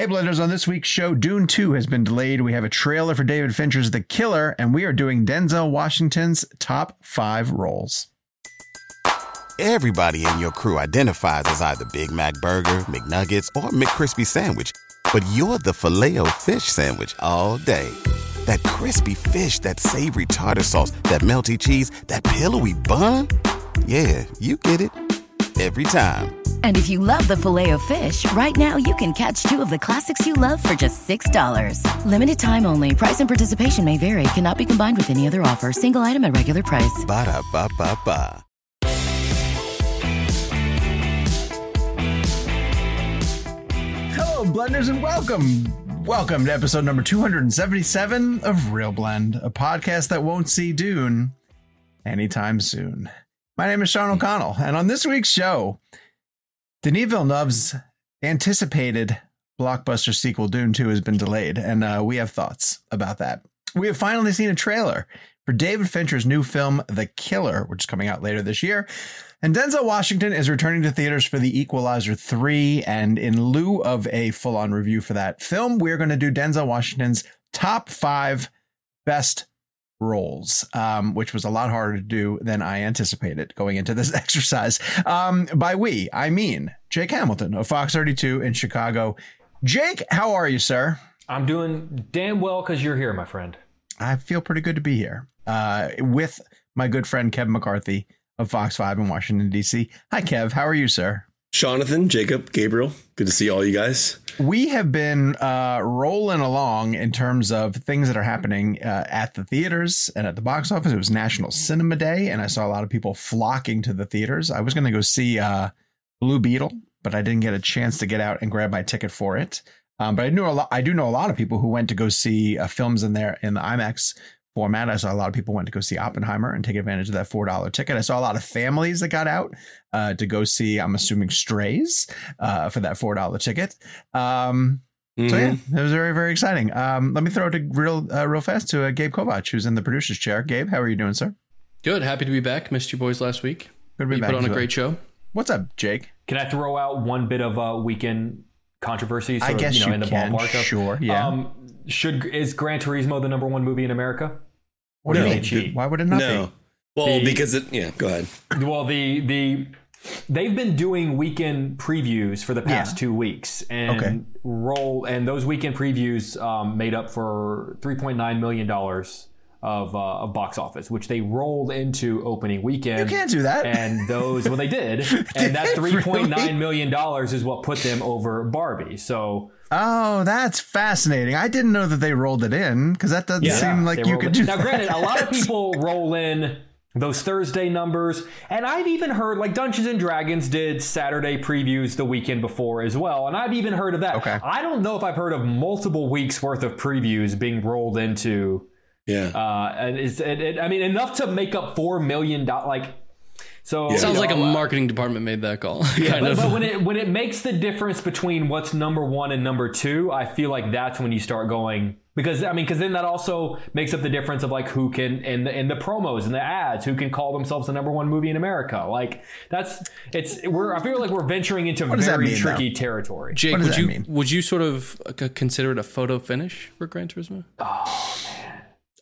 Hey, Blenders, on this week's show, Dune 2 has been delayed. We have a trailer for David Fincher's The Killer, and we are doing Denzel Washington's top five roles. Everybody in your crew identifies as either Big Mac Burger, McNuggets, or McCrispy Sandwich, but you're the filet fish Sandwich all day. That crispy fish, that savory tartar sauce, that melty cheese, that pillowy bun. Yeah, you get it every time. And if you love the filet of fish, right now you can catch two of the classics you love for just $6. Limited time only. Price and participation may vary. Cannot be combined with any other offer. Single item at regular price. Ba da ba ba ba. Hello, Blenders, and welcome. Welcome to episode number 277 of ReelBlend, a podcast that won't see Dune anytime soon. My name is Sean O'Connell, and on this week's show, Denis Villeneuve's anticipated blockbuster sequel, Dune 2, has been delayed, and uh, we have thoughts about that. We have finally seen a trailer for David Fincher's new film, The Killer, which is coming out later this year. And Denzel Washington is returning to theaters for The Equalizer 3. And in lieu of a full on review for that film, we're going to do Denzel Washington's top five best roles, um, which was a lot harder to do than I anticipated going into this exercise. Um, by we, I mean Jake Hamilton of Fox 32 in Chicago. Jake, how are you, sir? I'm doing damn well because you're here, my friend. I feel pretty good to be here uh, with my good friend Kevin McCarthy of Fox 5 in Washington, D.C. Hi, Kev. How are you, sir? Jonathan, Jacob, Gabriel, good to see all you guys. We have been uh, rolling along in terms of things that are happening uh, at the theaters and at the box office. It was National Cinema Day, and I saw a lot of people flocking to the theaters. I was going to go see uh, Blue Beetle, but I didn't get a chance to get out and grab my ticket for it. Um, but I knew a lot. I do know a lot of people who went to go see uh, films in there in the IMAX format. I saw a lot of people went to go see Oppenheimer and take advantage of that four dollar ticket. I saw a lot of families that got out uh, to go see. I'm assuming Strays uh, for that four dollar ticket. Um, mm-hmm. So yeah, it was very very exciting. Um, let me throw it to real uh, real fast to uh, Gabe Kovacs, who's in the producer's chair. Gabe, how are you doing, sir? Good. Happy to be back. Missed you boys last week. Good to be you back. Put on a great show. What's up, Jake? Can I throw out one bit of a weekend controversy? I guess of, you, know, you in the can. Ballpark of, sure. Yeah. Um, should is Gran Turismo the number one movie in America? What do you mean? Why would it not no. be? Well, The- because it. Yeah, go ahead. Well, the the they've been doing weekend previews for the past Yeah. two weeks, and Okay. roll and those weekend previews um, made up for three point nine million dollars of, uh, of box office, which they rolled into opening weekend. You can't do that. And those, well, they did, and that three point nine really? million dollars is what put them over Barbie. So Oh, that's fascinating. I didn't know that they rolled it in because that doesn't Yeah, seem like you could do Now, that. granted, a lot of people roll in those Thursday numbers, and I've even heard like Dungeons and Dragons did Saturday previews the weekend before as well, and I've even heard of that. Okay. I don't know if I've heard of multiple weeks worth of previews being rolled into. Yeah. Uh, and it's, it, it, I mean, enough to make up four million dollars. Like, so It Sounds you like a uh, marketing department made that call. yeah, kind but, of. but when it when it makes the difference between what's number one and number two, I feel like that's when you start going because I mean because then that also makes up the difference of like who can in the in the promos and the ads who can call themselves the number one movie in America. Like that's it's we're I feel like we're venturing into does that very mean, tricky territory. Jake, What does would that you mean? would you sort of uh, consider it a photo finish for Gran Turismo? Uh, but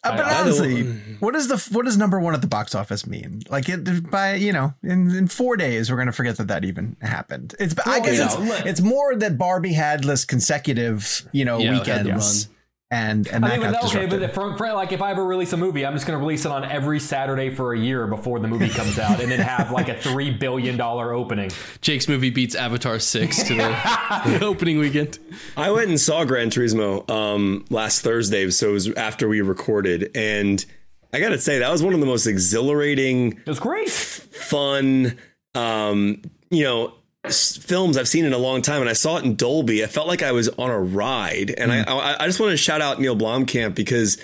Uh, I- honestly, mm-hmm. what does the what does number one at the box office mean? Like it by you know in, in four days we're gonna forget that that even happened. It's I guess it's, know, it's more that Barbie had less consecutive you know Yeah, it had weekends and and I that mean, but got okay, but for, for, like if I ever release a movie, I'm just going to release it on every Saturday for a year before the movie comes out, and then have like a three billion dollar opening. Jake's movie beats Avatar six to the opening weekend. I went and saw Gran Turismo um, last Thursday, so it was after we recorded, and I got to say that was one of the most exhilarating, It was great. fun, um, you know, s- films I've seen in a long time. And I saw it in Dolby. I felt like I was on a ride, and I, I, I just want to shout out Neil Blomkamp because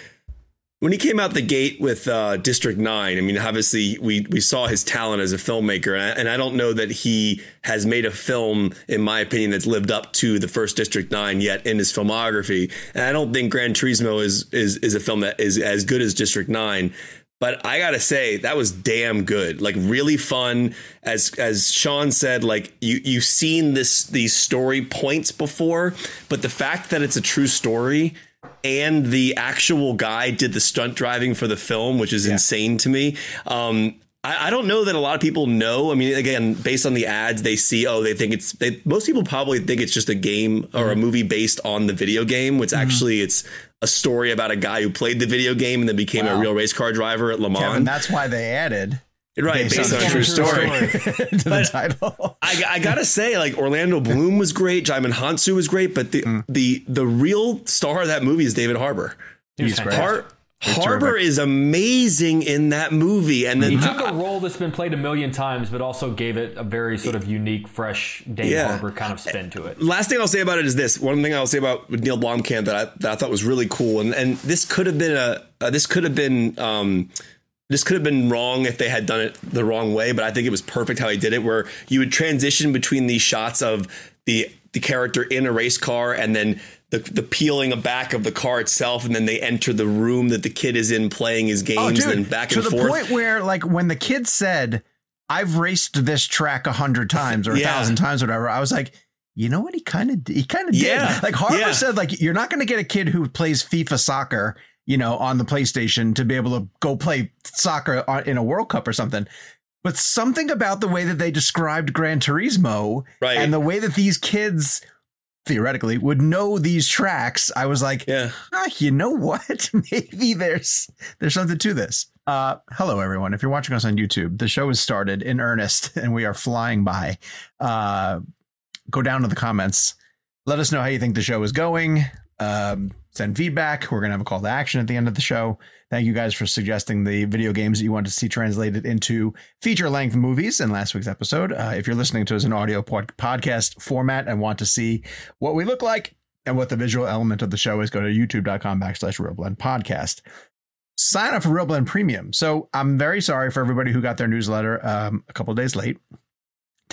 when he came out the gate with uh, District Nine, I mean, obviously we we saw his talent as a filmmaker, and I, and I don't know that he has made a film, in my opinion, that's lived up to the first District Nine yet in his filmography. And I don't think Gran Turismo is is is a film that is as good as District Nine. But I gotta say that was damn good. Like really fun. As as Sean said, like you you've seen this these story points before, but the fact that it's a true story and the actual guy did the stunt driving for the film, which is insane to me. Um, I, I don't know that a lot of people know. I mean, again, based on the ads they see, oh, they think it's they, most people probably think it's just a game or a movie based on the video game, which actually it's a story about a guy who played the video game and then became a real race car driver at Le Mans. Kevin, that's why they added right, based, on, a true story. to the title. I, I gotta say, like Orlando Bloom was great, Djimon Hounsou was great, but the Mm. the the real star of that movie is David Harbour. He's great. Har- Harbour is amazing in that movie, and then He took a role that's been played a million times, but also gave it a very sort of unique, fresh Dave Yeah. Harbour kind of spin to it. last thing I'll say about it is this. One thing I'll say about Neil Blomkamp that I, that I thought was really cool, and, and this could have been a uh, this could have been um, this could have been wrong if they had done it the wrong way, but I think it was perfect how he did it, where you would transition between these shots of the the character in a race car and then the, the peeling back of the car itself, and then they enter the room that the kid is in playing his oh, games, and then back Oh, to the point where, like, when the kid said, "I've raced this track a hundred times or a Yeah. thousand times, or whatever," I was like, you know what? He kind of, he kind of Yeah. did. Like Harbour Yeah. said, like you're not going to get a kid who plays FIFA soccer, you know, on the PlayStation to be able to go play soccer on- in a World Cup or something. But something about the way that they described Gran Turismo Right. and the way that these kids theoretically would know these tracks, I was like, yeah. ah, you know what? Maybe there's there's something to this. Uh, hello everyone. If you're watching us on YouTube, the show has started in earnest and we are flying by. Uh, go down to the comments. Let us know how you think the show is going. Um, send feedback. We're gonna have a call to action at the end of the show. Thank you guys for suggesting the video games that you want to see translated into feature length movies in last week's episode. Uh, if you're listening to us in audio pod- podcast format and want to see what we look like and what the visual element of the show is, go to youtube.com backslash ReelBlend podcast. Sign up for ReelBlend Premium. So I'm very sorry for everybody who got their newsletter um, a couple days late.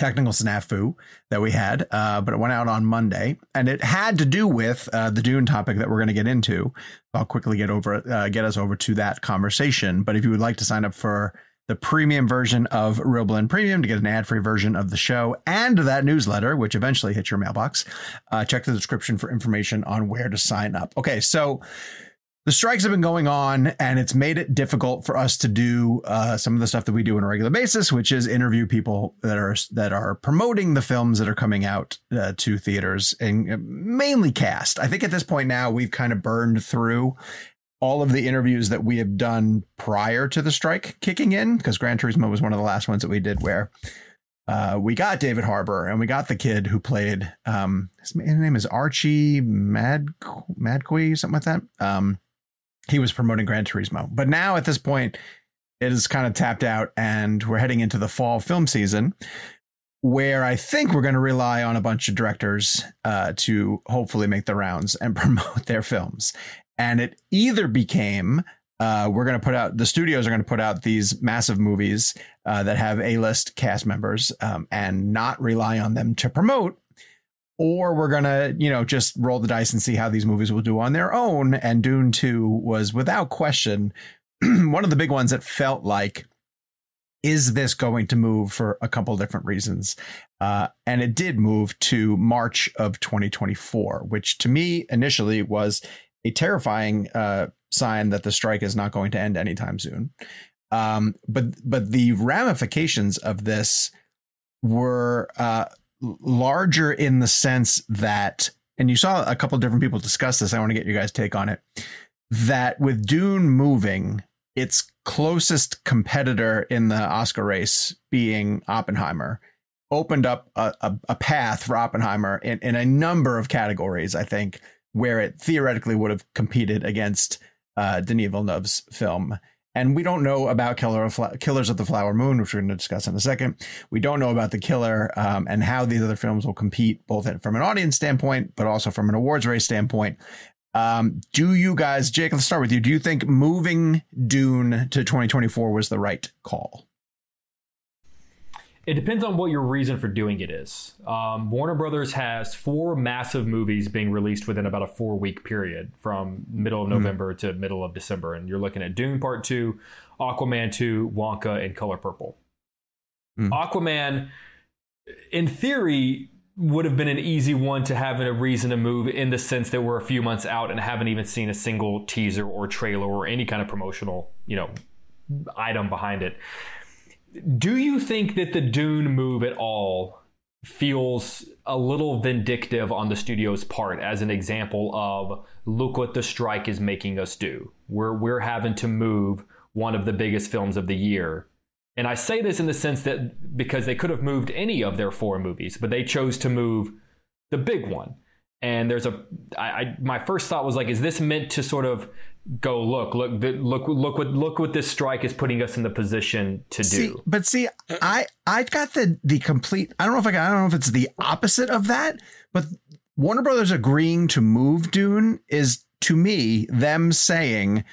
Technical snafu that we had, uh, but it went out on Monday, and it had to do with uh, the Dune topic that we're going to get into. I'll quickly get over uh, get us over to that conversation. But if you would like to sign up for the premium version of ReelBlend Premium to get an ad free version of the show and that newsletter, which eventually hits your mailbox, uh, check the description for information on where to sign up. Okay, so the strikes have been going on and it's made it difficult for us to do uh, some of the stuff that we do on a regular basis which is interview people that are that are promoting the films that are coming out uh, to theaters and uh, mainly cast. I think at this point now we've kind of burned through all of the interviews that we have done prior to the strike kicking in because Gran Turismo was one of the last ones that we did where uh, we got David Harbour and we got the kid who played um, his name is Archie Mad Madekwe something like that. Um, he was promoting Gran Turismo. But now at this point, it is kind of tapped out, and we're heading into the fall film season, where I think we're going to rely on a bunch of directors uh, to hopefully make the rounds and promote their films. And it either became uh, we're going to put out the studios are going to put out these massive movies uh, that have A-list cast members um, and not rely on them to promote or we're gonna you know just roll the dice and see how these movies will do on their own. And dune 2 was without question one of the big ones that felt like is this going to move for a couple different reasons? Uh, and it did move to march of 2024 which to me initially was a terrifying uh, sign that the strike is not going to end anytime soon. Um, but but the ramifications of this were uh, larger in the sense that, and you saw a couple different people discuss this. I want to get you guys' take on it. That with Dune moving, its closest competitor in the Oscar race being Oppenheimer opened up a, a, a path for Oppenheimer in, in a number of categories, I think, where it theoretically would have competed against uh, Denis Villeneuve's film. And we don't know about Killer of Fla- Killers of the Flower Moon, which we're going to discuss in a second. We don't know about The Killer um, and how these other films will compete, both from an audience standpoint, but also from an awards race standpoint. Um, do you guys, Jake, let's start with you. Do you think moving Dune to 2024 was the right call? It depends on what your reason for doing it is. Um, Warner Brothers has four massive movies being released within about a four week period from middle of November to middle of December. And you're looking at Dune Part 2, Aquaman 2, Wonka, and Color Purple. Aquaman, in theory, would have been an easy one to have a reason to move in the sense that we're a few months out and haven't even seen a single teaser or trailer or any kind of promotional, you know, item behind it. Do you think that the Dune move at all feels a little vindictive on the studio's part as an example of look what the strike is making us do. We're we're having to move one of the biggest films of the year. And I say this in the sense that because they could have moved any of their four movies, but they chose to move the big one. And there's a, I, I my first thought was like, is this meant to sort of go look, look, look, look what look what this strike is putting us in the position to See, do? but see, I I got the the complete. I don't know if I got. I don't know if it's the opposite of that, but Warner Brothers agreeing to move Dune is to me them saying,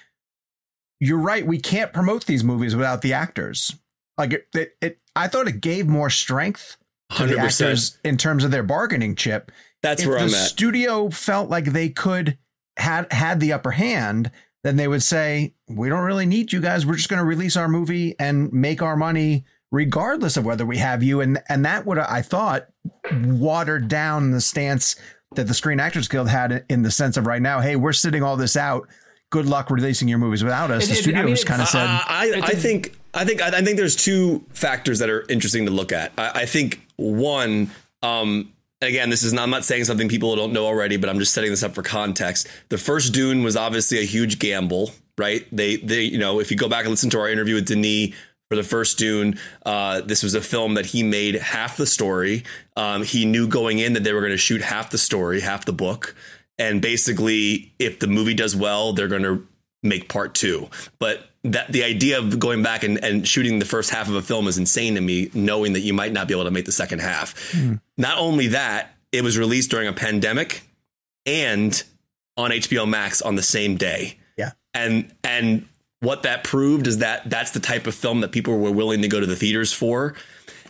"You're right. We can't promote these movies without the actors." Like it, it, it I thought it gave more strength to the 100%. actors in terms of their bargaining chip. That's if where the I'm at. studio felt like they could had had the upper hand, then they would say, "We don't really need you guys. We're just going to release our movie and make our money regardless of whether we have you." And and that would I thought watered down the stance that the Screen Actors Guild had in the sense of right now, "Hey, we're sitting all this out. Good luck releasing your movies without us." It- the it- I studio mean, kind of said, Uh, I, It's think I think I think there's two factors that are interesting to look at. I, I think one, um, again, this is not I'm not saying something people don't know already, but I'm just setting this up for context. The first Dune was obviously a huge gamble, right? They they you know if you go back and listen to our interview with Denis for the first Dune, uh, this was a film that he made half the story. Um, he knew going in that they were going to shoot half the story, half the book, and basically, if the movie does well, they're going to make part two. But that the idea of going back and, and shooting the first half of a film is insane to me, knowing that you might not be able to make the second half. Hmm. Not only that, it was released during a pandemic and on HBO Max on the same day. Yeah. And and what that proved is that that's the type of film that people were willing to go to the theaters for.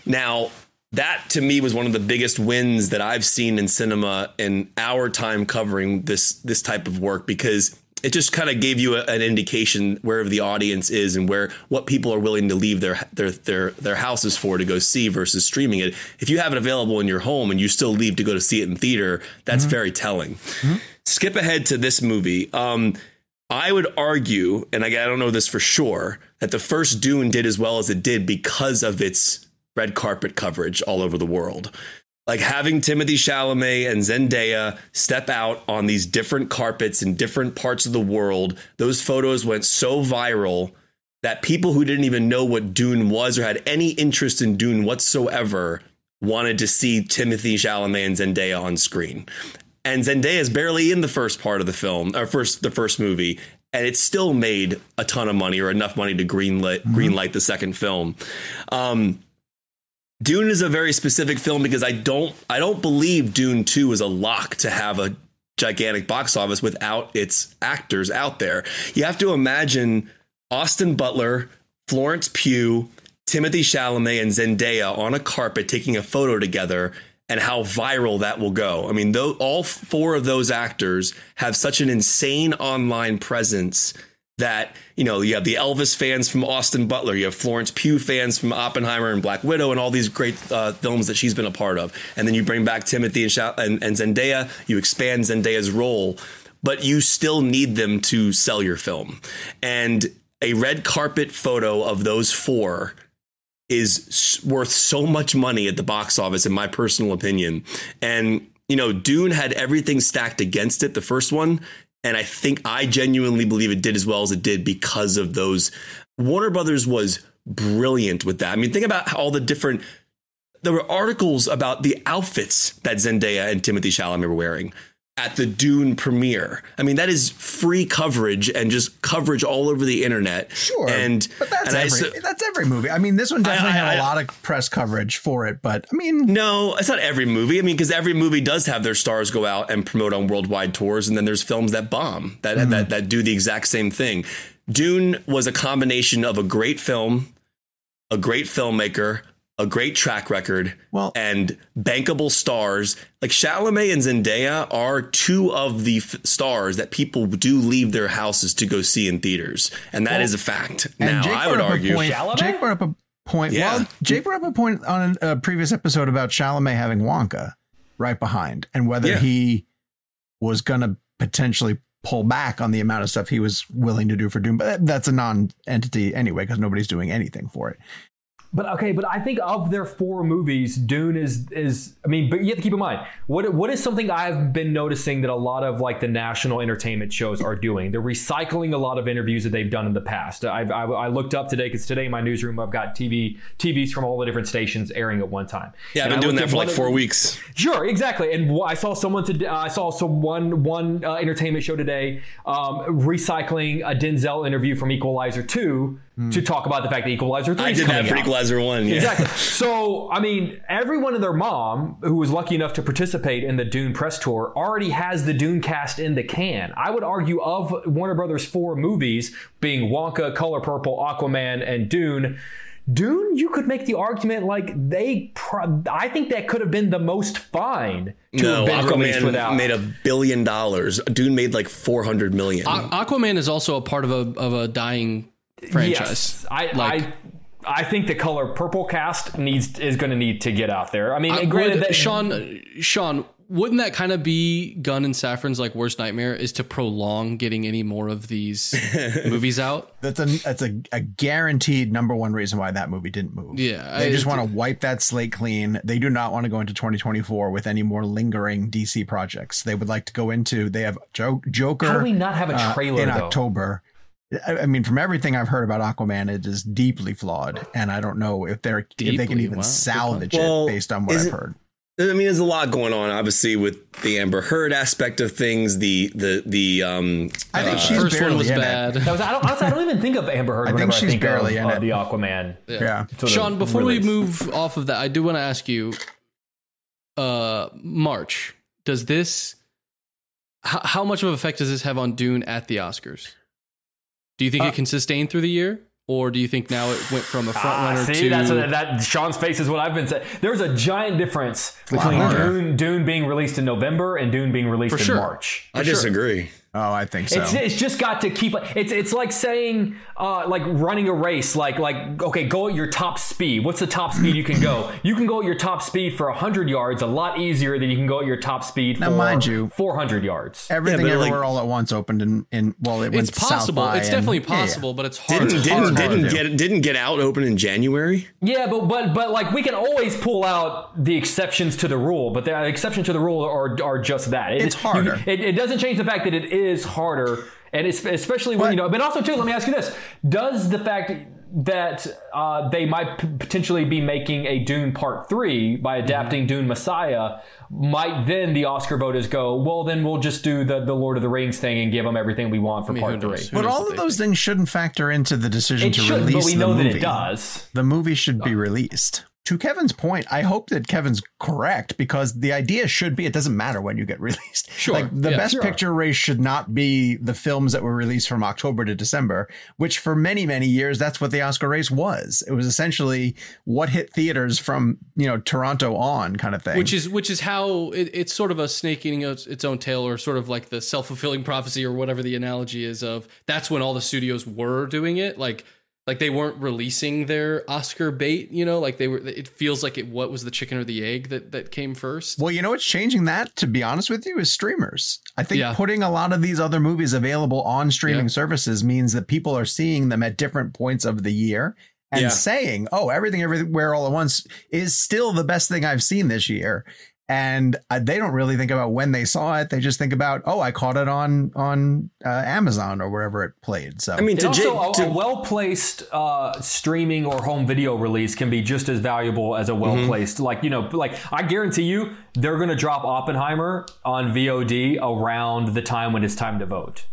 Now, that to me was one of the biggest wins that I've seen in cinema in our time covering this this type of work because it just kind of gave you a, an indication where the audience is and where what people are willing to leave their their their their houses for to go see versus streaming it. If you have it available in your home and you still leave to go to see it in theater, that's very telling. Skip ahead to this movie. Um, I would argue, and I, I don't know this for sure, that the first Dune did as well as it did because of its red carpet coverage all over the world. Like having Timothée Chalamet and Zendaya step out on these different carpets in different parts of the world, those photos went so viral that people who didn't even know what Dune was or had any interest in Dune whatsoever wanted to see Timothée Chalamet and Zendaya on screen. And Zendaya is barely in the first part of the film, or first the first movie, and it still made a ton of money or enough money to greenlight greenlight the second film. Um, Dune is a very specific film because I don't I don't believe Dune 2 is a lock to have a gigantic box office without its actors out there. You have to imagine Austin Butler, Florence Pugh, Timothée Chalamet and Zendaya on a carpet taking a photo together and how viral that will go. I mean, though all four of those actors have such an insane online presence that you know you have the Elvis fans from Austin Butler, you have Florence Pugh fans from Oppenheimer and Black Widow, and all these great uh, films that she's been a part of. And then you bring back Timothée and, Sha- and, and Zendaya, you expand Zendaya's role, but you still need them to sell your film. And a red carpet photo of those four is worth so much money at the box office, in my personal opinion. And you know, Dune had everything stacked against it. The first one, and I think I genuinely believe it did as well as it did because of those. Warner Brothers was brilliant with that. I mean, think about all the different. There were articles about the outfits that Zendaya and Timothée Chalamet were wearing at the Dune premiere. I mean, that is free coverage and just coverage all over the internet. Sure, and but that's and I every so- that's every movie. I mean, this one definitely I- had a I- lot of press coverage for it, but I mean, No, it's not every movie. I mean, because every movie does have their stars go out and promote on worldwide tours, and then there's films that bomb that mm-hmm. that that do the exact same thing. Dune was a combination of a great film, a great filmmaker, a great track record, Well- and bankable stars. Like Chalamet and Zendaya are two of the f- stars that people do leave their houses to go see in theaters, and that is a fact. And now, Jake I would brought up a argue. point- Chalamet? Jake brought up a point. Yeah. Well, Jake brought up a point on a previous episode about Chalamet having Wonka right behind, and whether Yeah. he was going to potentially pull back on the amount of stuff he was willing to do for Dune. But that's a non-entity anyway, because nobody's doing anything for it. But okay, but I think of their four movies, Dune is is I mean, but you have to keep in mind what what is something I've been noticing that a lot of like the national entertainment shows are doing. They're recycling a lot of interviews that they've done in the past. I've, I, I looked up today because today in my newsroom I've got TV TVs from all the different stations airing at one time. yeah, I've been doing that for like of- four weeks. Sure, exactly. And I saw someone today. I saw some one one uh, entertainment show today um, recycling a Denzel interview from Equalizer two Hmm. to talk about the fact that Equalizer three I is did that for out. Equalizer One. Yeah. Exactly. So, I mean, everyone and their mom who was lucky enough to participate in the Dune press tour already has the Dune cast in the can. I would argue of Warner Brothers' four movies, being Wonka, Color Purple, Aquaman, and Dune. Dune, you could make the argument like they. Pro- I think that could have been the most fine to No, have been released Aquaman without. made a billion dollars. Dune made like four hundred million. A- Aquaman is also a part of a of a dying franchise. Yes, I, Like- I, I think the Color Purple cast needs is going to need to get out there. I mean, Uh, granted would- that Sean, Sean, wouldn't that kind of be Gunn and Safran's like worst nightmare is to prolong getting any more of these movies out? That's a that's a, a guaranteed number one reason why that movie didn't move. Yeah, they I- just want to wipe that slate clean. They do not want to go into 2024 with any more lingering DC projects. They would like to go into. They have Jo- Joker. How do we not have a uh, trailer in though? October? I I mean, from everything I've heard about Aquaman, it is deeply flawed, and I don't know if they're if they can even Wow, salvage Well, it based on what I've it- heard. I mean, there's a lot going on, obviously, with the Amber Heard aspect of things. The the the um. I think uh, she's First barely one was in it. bad. That was, I don't, honestly, I don't even think of Amber Heard. I think she's I think barely of, in uh, it. the Aquaman. Yeah. sort of Sean, before release. we move off of that, I do want to ask you, uh, March, does this, how, how much of an effect does this have on Dune at the Oscars? Do you think Uh, it can sustain through the year? Or do you think now it went from a front Ah, runner see, to that's what, that Sean's face is what I've been saying. There's a giant difference between. Dune, Dune being released in November and Dune being released For in sure. March. I disagree. Oh, I think so. It's, it's just got to keep it's it's like saying uh, like running a race like like okay go at your top speed what's the top speed you can go you can go at your top speed for 100 yards a lot easier than you can go at your top speed Now, for mind you, 400 yards Everything Yeah, but, like- all at once opened in, in well, it went it's possible. South by It's and- definitely yeah, yeah. possible, but it's hard. Didn't to- didn't hard didn't get didn't get out open in January. yeah but but but like we can always pull out the exceptions to the rule but the exceptions to the rule are are just that It- It's harder. you- it, it doesn't change the fact that it is harder and it's especially when But- you know but also too let me ask you this does the fact that uh, they might p- potentially be making a Dune Part Three by Mm-hmm. adapting Dune Messiah, might then the Oscar voters go, well, then we'll just do the, the Lord of the Rings thing and give them everything we want for I mean, Part knows? Three. Who But all of those think. things shouldn't factor into the decision It to should, release but we the know that movie. it does. The movie should be released. To Kevin's point, I hope that Kevin's correct because the idea should be it doesn't matter when you get released. Sure, Like the yeah. best Sure. picture race should not be the films that were released from October to December, which for many, many years that's what the Oscar race was. It was essentially what hit theaters from, you know, Toronto on kind of thing. which is which is how it, it's sort of a snake eating its its own tail, or sort of like the self fulfilling prophecy, or whatever the analogy is of. That's when all the studios were doing it, like like they weren't releasing their Oscar bait. You know, like they were. It feels like it. What was the chicken or the egg that that came first? Well, you know what's changing that, to be honest with you, is streamers. I think Yeah. putting a lot of these other movies available on streaming Yeah. services means that people are seeing them at different points of the year and Yeah. saying, oh, everything, everywhere, all at once is still the best thing I've seen this year. And uh, they don't really think about when they saw it. They just think about, oh, I caught it on on uh, Amazon or wherever it played. So I mean, And to, also, Jake, a, to a well placed uh, streaming or home video release can be just as valuable as a well placed. Like you know, like I guarantee you, they're going to drop Oppenheimer on VOD around the time when it's time to vote.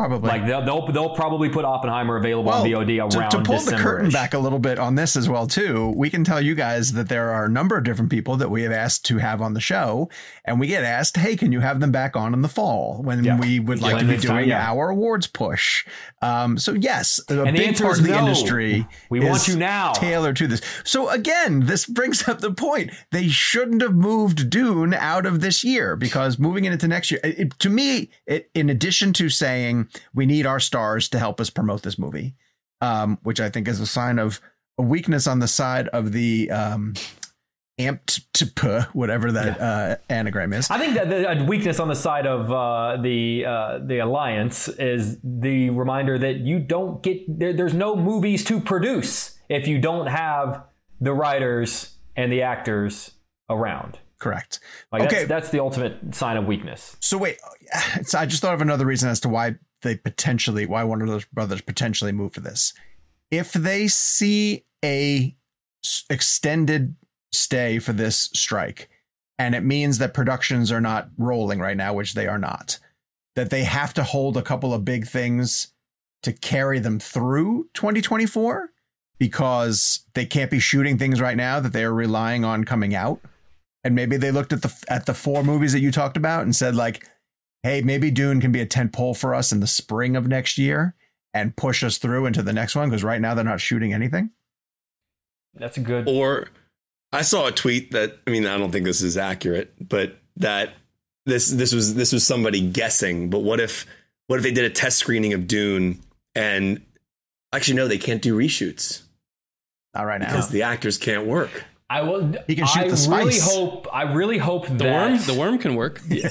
Probably. Like they'll, they'll they'll probably put Oppenheimer available on VOD around to, pull the curtain back a little bit on this as well too we can tell you guys that there are a number of different people that we have asked to have on the show and we get asked hey can you have them back on in the fall when Yeah. we would like to be it's time, doing yeah. our awards push um, so yes a And big part of the no. industry We is want you now. tailored to this so again this brings up the point they shouldn't have moved dune out of this year because moving it into next year it, to me it, in addition to saying we need our stars to help us promote this movie um, which I think is a sign of a weakness on the side of the um, amped to whatever that uh, anagram is. I think that the a weakness on the side of uh, the uh, the alliance is the reminder that you don't get there, there's no movies to produce if you don't have the writers and the actors around. Correct. Like okay, that's, that's the ultimate sign of weakness. so wait, it's, I just thought of another reason as to why they potentially why Warner Brothers brothers potentially move for this. If they see a extended stay for this strike, and it means that productions are not rolling right now, which they are not, that they have to hold a couple of big things to carry them through 2024 because they can't be shooting things right now that they are relying on coming out. And maybe they looked at the at the four movies that you talked about and said like, "Hey, maybe Dune can be a tent pole for us in the spring of next year and push us through into the next one because right now they're not shooting anything." That's a good. Or I saw a tweet that I mean I don't think this is accurate, but that this this was this was somebody guessing. But what if what if they did a test screening of Dune and actually no, they can't do reshoots Not right now. because the actors can't work. I will. He can shoot I the really hope. I really hope The that worm, the worm can work. Yeah.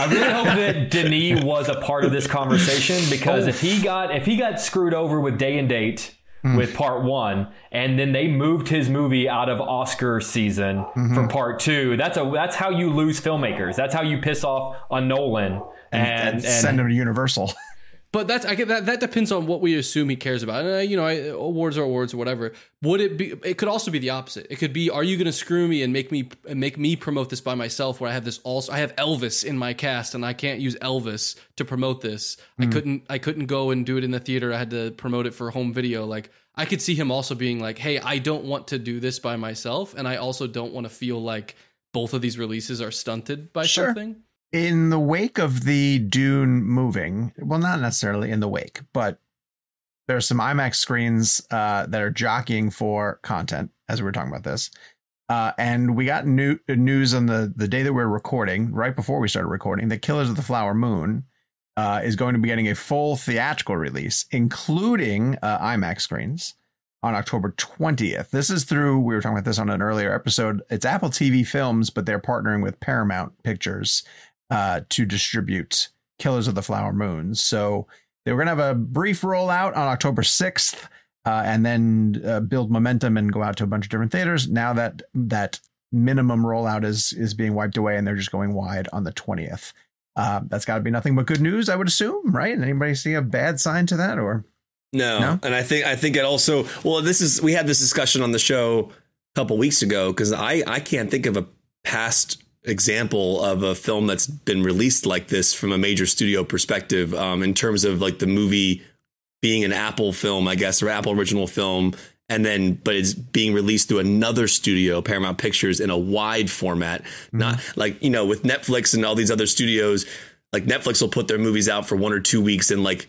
I really hope that Denis was a part of this conversation because if he got if he got screwed over with day and date hmm. with part one, and then they moved his movie out of Oscar season mm-hmm. for part two, that's a that's how you lose filmmakers. That's how you piss off a Nolan and and, and, send them to Universal. But that's I get that that depends on what we assume he cares about. And uh, you know, I, awards are awards or whatever. Would it be? It could also be the opposite. It could be, are you going to screw me and make me and make me promote this by myself? Where I have this also, I have Elvis in my cast, and I can't use Elvis to promote this. I couldn't I couldn't go and do it in the theater. I had to promote it for home video. Like I could see him also being like, hey, I don't want to do this by myself, and I also don't want to feel like both of these releases are stunted by Sure. something. In the wake of the Dune moving, well, not necessarily in the wake, but there's some IMAX screens uh, that are jockeying for content as we were talking about this. Uh, and we got new news on the the day that we are recording, right before we started recording, that Killers of the Flower Moon uh, is going to be getting a full theatrical release, including uh, IMAX screens on October 20th. This is through, we were talking about this on an earlier episode. It's Apple TV Films, but they're partnering with Paramount Pictures uh, to distribute Killers of the Flower Moon. So they were going to have a brief rollout on October 6th uh, and then uh, build momentum and go out to a bunch of different theaters. Now that that minimum rollout is is being wiped away and they're just going wide on the 20th. Uh, that's got to be nothing but good news, I would assume, right? Anybody see a bad sign to that or? No. No? And I think I think it also well this is we had this discussion on the show a couple weeks ago cuz I I can't think of a past example of a film that's been released like this from a major studio perspective um, in terms of like the movie being an Apple film I guess or Apple original film and then but it's being released through another studio Paramount Pictures in a wide format not like you know with Netflix and all these other studios like Netflix will put their movies out for one or two weeks in like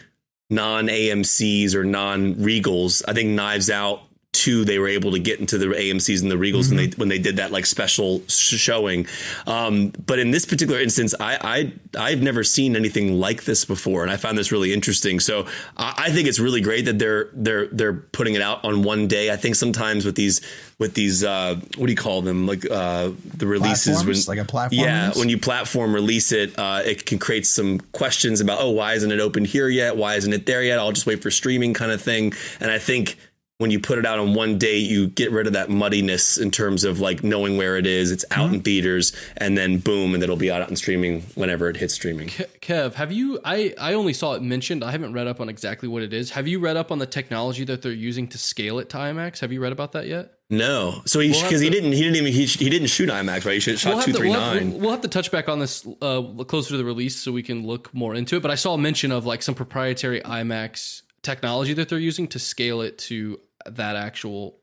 non AMC's or non Regals. I think Knives Out two they were able to get into the AMC's and the Regals when they when they did that like special sh- showing. Um, but in this particular instance, I, I I've never seen anything like this before, and I found this really interesting. So I, I think it's really great that they're they're they're putting it out on one day. I think sometimes with these with these uh, what do you call them like uh, the releases Platforms? Like a platform yeah release? when you platform release it, uh, it can create some questions about, oh, why isn't it open here yet? Why isn't it there yet? I'll just wait for streaming kind of thing. And I think when you put it out on one day, you get rid of that muddiness in terms of like knowing where it is. It's out in theaters, and then boom, and it'll be out on streaming whenever it hits streaming. Kev, have you? I I only saw it mentioned. I haven't read up on exactly what it is. Have you read up on the technology that they're using to scale it to IMAX? Have you read about that yet? No, so he We'll because he didn't he didn't even he, he didn't shoot IMAX right? He should, shot We'll have, two three we'll, have, nine. we'll- we'll have to touch back on this uh, closer to the release so we can look more into it. But I saw a mention of like some proprietary IMAX technology that they're using to scale it to that actual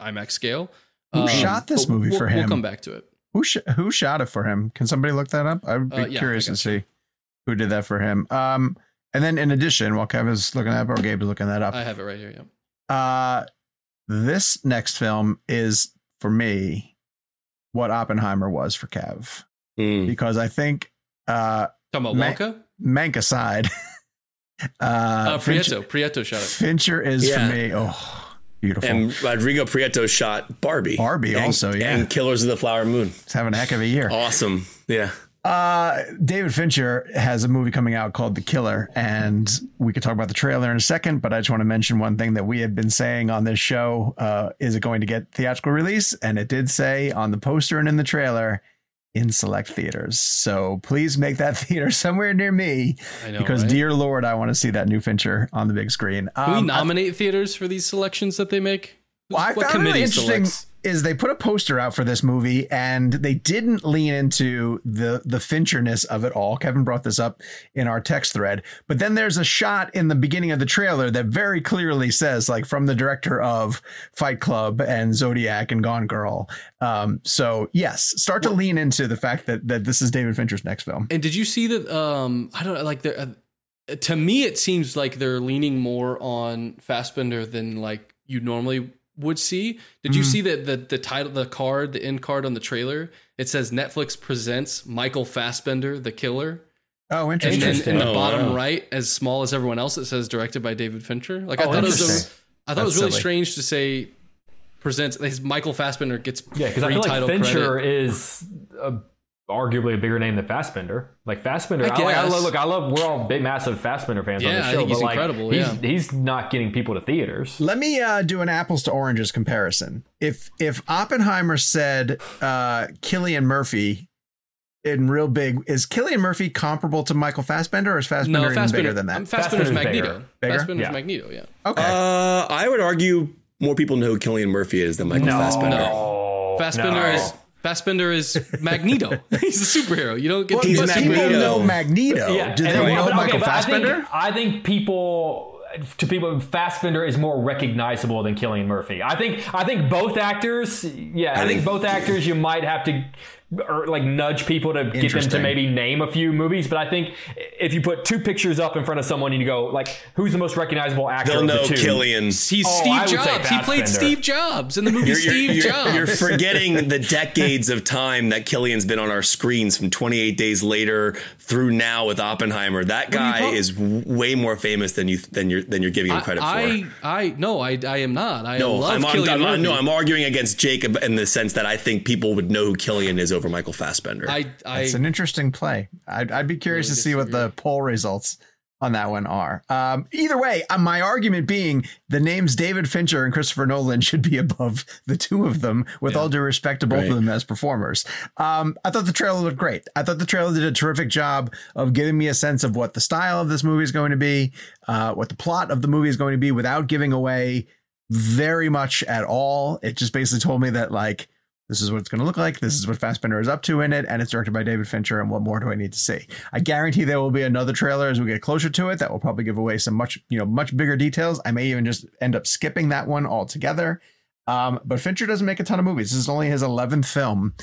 IMAX scale. Who shot this movie we'll, for him? We'll come back to it. Who sh- who shot it for him? Can somebody look that up? I'd be Uh, yeah, curious to see who did that for him. Um, and then in addition, while Kev is looking that up or Gabe is looking that up, I have it right here. Yeah. uh, this next film is for me what Oppenheimer was for Kev Mm. because I think uh, Talking about Ma- Wonka. Mank aside, uh, Uh, Prieto. Prieto shot it. Fincher is Yeah. for me. Oh, beautiful. And Rodrigo Prieto shot Barbie. Barbie And- also, yeah. And Killers of the Flower Moon. He's having a heck of a year. Awesome. Yeah. Uh, David Fincher has a movie coming out called The Killer, and we could talk about the trailer in a second. But I just want to mention one thing that we have been saying on this show: uh, is it going to get theatrical release? And it did say on the poster and in the trailer, in select theaters. So please make that theater somewhere near me, know. because right? dear Lord, I want to see that new Fincher on the big screen. Can we Um, I- nominate theaters for these selections that they make? well, I what found it really committee interesting selects? Is they put a poster out for this movie and they didn't lean into the the Fincherness of it all. Kevin brought this up in our text thread, but then there's a shot in the beginning of the trailer that very clearly says like from the director of Fight Club and Zodiac and Gone Girl. Um, so yes, start to lean into the fact that that this is David Fincher's next film. And did you see that? Um, I don't know. Like, they're, uh, to me, it seems like they're leaning more on Fassbender than like you normally would see. Did you Mhm. see that the the title, the card, the end card on the trailer? It says Netflix presents Michael Fassbender, the killer, Oh, and interesting. then in the Oh, bottom wow. right, as small as everyone else, it says directed by David Fincher. Like I Oh, thought it was, a, interesting. I thought it was really silly. strange to say presents. His Michael Fassbender gets Yeah, because I feel like pre-title Fincher credit. is uh arguably a bigger name than Fassbender. Like Fassbender, I I, like, I love, look, I love. We're all big, massive Fassbender fans on Yeah, the I show. think he's but like, incredible, He's, yeah. he's not getting people to theaters. Let me uh, do an apples to oranges comparison. If if Oppenheimer said uh, Cillian Murphy in real big, is Cillian Murphy comparable to Michael Fassbender, or is Fassbender no even Fassbender bigger than that? um, Fassbender's Fassbender's Magneto. bigger. Bigger? Fassbender's Yeah. Magneto. Yeah. okay, Uh, I would argue more people know who Cillian Murphy is than Michael no, Fassbender. no, Fassbender no. is Fassbender is Magneto. He's a superhero. You don't get Well, he's but but people Magneto. know Magneto. Yeah, Do they and- know but- okay, Michael I Fassbender? think, I think people to people Fassbender is more recognizable than Cillian Murphy. I think I think both actors, yeah, I, think, think- both actors you might have to or like nudge people to get them to maybe name a few movies, but I think if you put two pictures up in front of someone and you go like who's the most recognizable actor They'll of the know two? Cillian. He's Oh, Steve Jobs. He played Fassbender. Steve Jobs in the movie You're, you're- Steve you're- Jobs. you're forgetting the decades of time that Cillian's been on our screens from 28 Days Later through now with Oppenheimer. That guy talking- is w- way more famous than you than you're than you're giving him credit I, for. I, I, no, I, I am not. I No, love I'm, I'm, Cillian I'm, no, I'm arguing against Jacob in the sense that I think people would know who Cillian is over Michael Fassbender. I, I, It's an interesting play. I'd, I'd be curious Really to see what the poll results on that one are. Um, either way, uh, my argument being the names David Fincher and Christopher Nolan should be above the two of them, with all due respect to both Right. of them as performers. Um, I thought the trailer looked great. I thought the trailer did a terrific job of giving me a sense of what the style of this movie is going to be, uh, what the plot of the movie is going to be, without giving away very much at all. It just basically told me that like this is what it's going to look like. This is what Fassbender is up to in it, and it's directed by David Fincher. And what more do I need to see? I guarantee there will be another trailer as we get closer to it that will probably give away some much you know much bigger details. I may even just end up skipping that one altogether. Um, but Fincher doesn't make a ton of movies. This is only his eleventh film,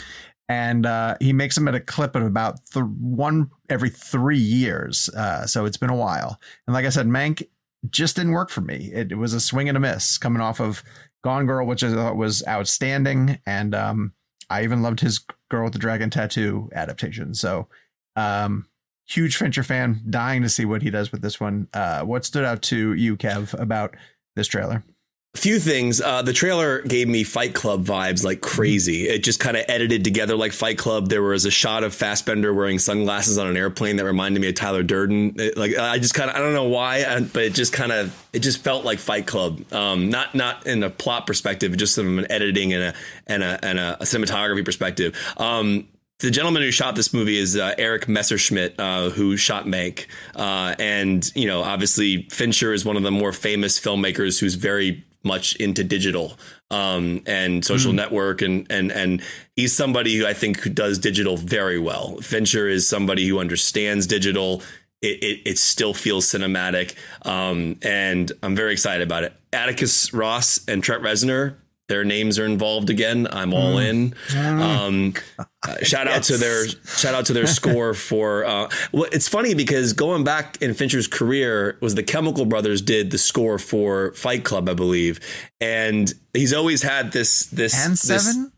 and uh, he makes them at a clip of about th- one every three years. Uh, so it's been a while. And like I said, Mank just didn't work for me. It, it was a swing and a miss coming off of Gone Girl, which I thought was outstanding, and um, I even loved his Girl with the Dragon Tattoo adaptation. So, um, huge Fincher fan, dying to see what he does with this one. Uh, what stood out to you, Kev, about this trailer? A few things. Uh, the trailer gave me Fight Club vibes like crazy. It just kind of edited together like Fight Club. There was a shot of Fassbender wearing sunglasses on an airplane that reminded me of Tyler Durden. It- like I just kind of I don't know why, uh, but it just kind of it just felt like Fight Club. Um, not not in a plot perspective, just from an editing and a and a and a cinematography perspective. Um, the gentleman who shot this movie is uh, Erik Messerschmidt, uh, who shot Mank. Uh, and, you know, obviously Fincher is one of the more famous filmmakers who's very much into digital um, and social network, and and and he's somebody who I think who does digital very well. Fincher is somebody who understands digital. It, it, it still feels cinematic, um, and I'm very excited about it. Atticus Ross and Trent Reznor, their names are involved again. I'm all in. Um, uh, shout out to their shout out to their score for. Uh, well, it's funny because going back in Fincher's career was the Chemical Brothers did the score for Fight Club, I believe, and he's always had this this And this- seven?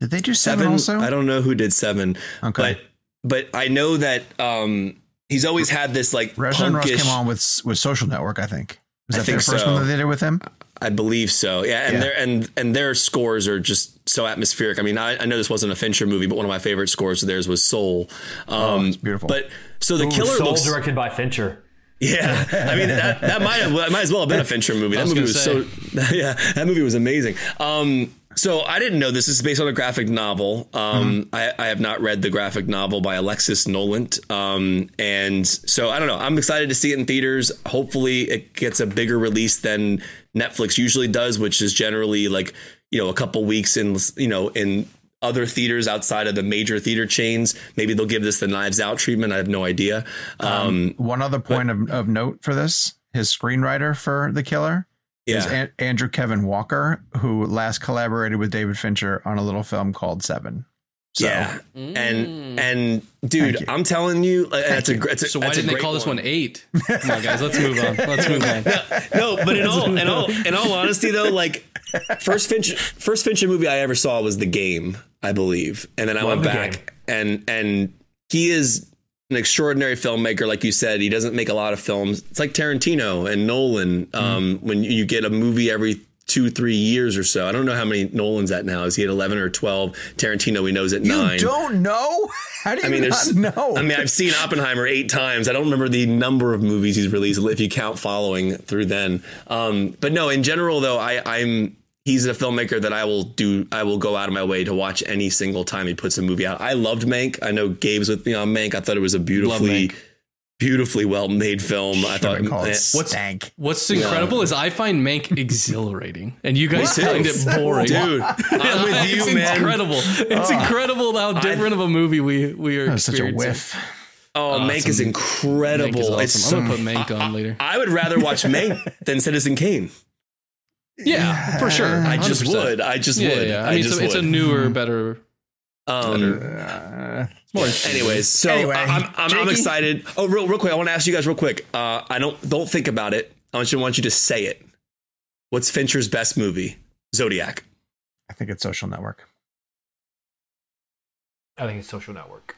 Did they do seven, seven. also? I don't know who did seven, Okay. but but I know that um, he's always had this like Resident Ross came on with with Social Network, I think. Was I that think first so. one that they did with him? I believe so. Yeah, and Yeah. their and and their scores are just so atmospheric. I mean, I, I know this wasn't a Fincher movie, but one of my favorite scores of theirs was Soul. Um, Oh, it's beautiful. But so the Ooh, killer Soul looks. directed by Fincher. Yeah, I mean that that might have that might as well have been a Fincher movie. That was movie gonna was so yeah, that movie was amazing. Um, so I didn't know this is based on a graphic novel. Um, I, I have not read the graphic novel by Alexis Nolent. Um, and so I don't know. I'm excited to see it in theaters. Hopefully, it gets a bigger release than Netflix usually does, which is generally like you know a couple weeks in you know in other theaters outside of the major theater chains. Maybe they'll give this the Knives Out treatment. I have no idea. Um, One other point of, of note for this: his screenwriter for The Killer is yeah. An- Andrew Kevin Walker, who last collaborated with David Fincher on a little film called Seven. So, yeah, Mm. and and dude, I'm telling you, like, that's a you. great. That's a, So why that's didn't they great call this one eight? Come on, guys, let's move on. Let's move on. no, but in all, in all, in all honesty, though, like first Fincher, first Fincher movie I ever saw was The Game, I believe, and then I Love went The back and and he is an extraordinary filmmaker, like you said. He doesn't make a lot of films. It's like Tarantino and Nolan. Um, when you get a movie every two, three years or so. I don't know how many Nolan's at now. Is he at eleven or twelve? Tarantino, we knows at you nine. don't know? How do you I mean, not there's. know? I mean, I've seen Oppenheimer eight times. I don't remember the number of movies he's released if you count following through then. Um, but no, in general, though, I, I'm he's a filmmaker that I will do. I will go out of my way to watch any single time he puts a movie out. I loved Mank. I know Gabe's with me on Mank. I thought it was a beautifully, Mank. Beautifully well made film. I thought. Should call it stank. What's incredible is I find Mank exhilarating, and you guys Me find it boring. Dude, I'm with you, it's man. incredible. It's ah. incredible how different of a movie we we are That was such a whiff. Oh, Mank is incredible. Mank is It's awesome. I'm gonna put Mank on later. I would rather watch Mank than Citizen Kane. Yeah, for sure. I just 100%. would. I just Yeah, would. yeah. I mean, just it's, a, it's a would. newer, hmm. better. Um, Uh, anyways, so Anyway, I- I'm, I'm, I'm excited. Oh, real, real quick, I want to ask you guys real quick. Uh, I don't don't think about it. I want you, I want you to say it. What's Fincher's best movie? Zodiac. I think it's Social Network. I think it's Social Network.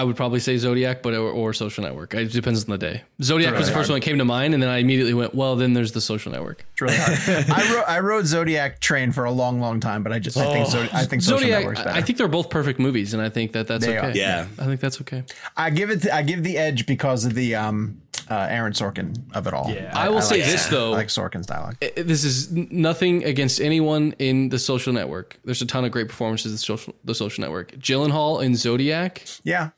I would probably say Zodiac, but or, or Social Network. It depends on the day. Zodiac was the first hard. one that came to mind, and then I immediately went, "Well, then there's the Social Network." It's really hard. I rode I rode Zodiac Train for a long, long time, but I just I think Zodi- I think Social Zodiac. Network's better. I think they're both perfect movies, and I think that that's They okay. are. Yeah. I think that's okay. I give it I give the edge because of the um uh, Aaron Sorkin of it all. Yeah. I will say like- this I though: like Sorkin's dialogue. I- this is nothing against anyone in the Social Network. There's a ton of great performances in the Social the Social Network. Gyllenhaal in Zodiac Yeah,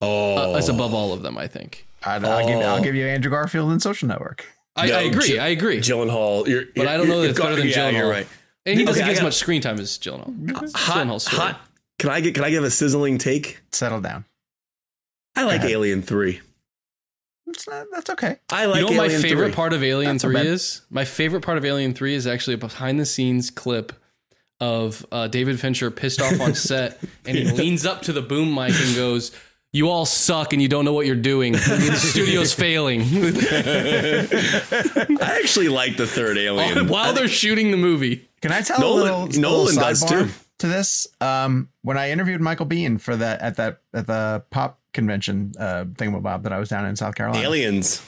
Oh, uh, is above all of them. I think. I'd, I'll give Oh. I'll give you Andrew Garfield in Social Network. I, No, I agree. Gy- I agree. Gyllenhaal. You're, but I don't know that it's better than yeah, Gyllenhaal. You're right. And he doesn't Okay, get as much screen time as Gyllenhaal. Hot, Gyllenhaal's story. hot. Can I get? Can I give a sizzling take? Settle down. I like ahead. Alien Three. It's not, that's okay. I like you know what my favorite 3. part of Alien Not so 3 is? My favorite part of Alien 3 is actually a behind the scenes clip of uh, David Fincher pissed off on set and he leans up to the boom mic and goes, You all suck and you don't know what you're doing. The studio's failing. I actually like the third Alien. While they're shooting the movie. Can I tell Nolan- a little, a Nolan little does too. to this? Um, when I interviewed Michael Biehn for that at that at the pop convention uh, thingamabob that I was down in South Carolina, Aliens.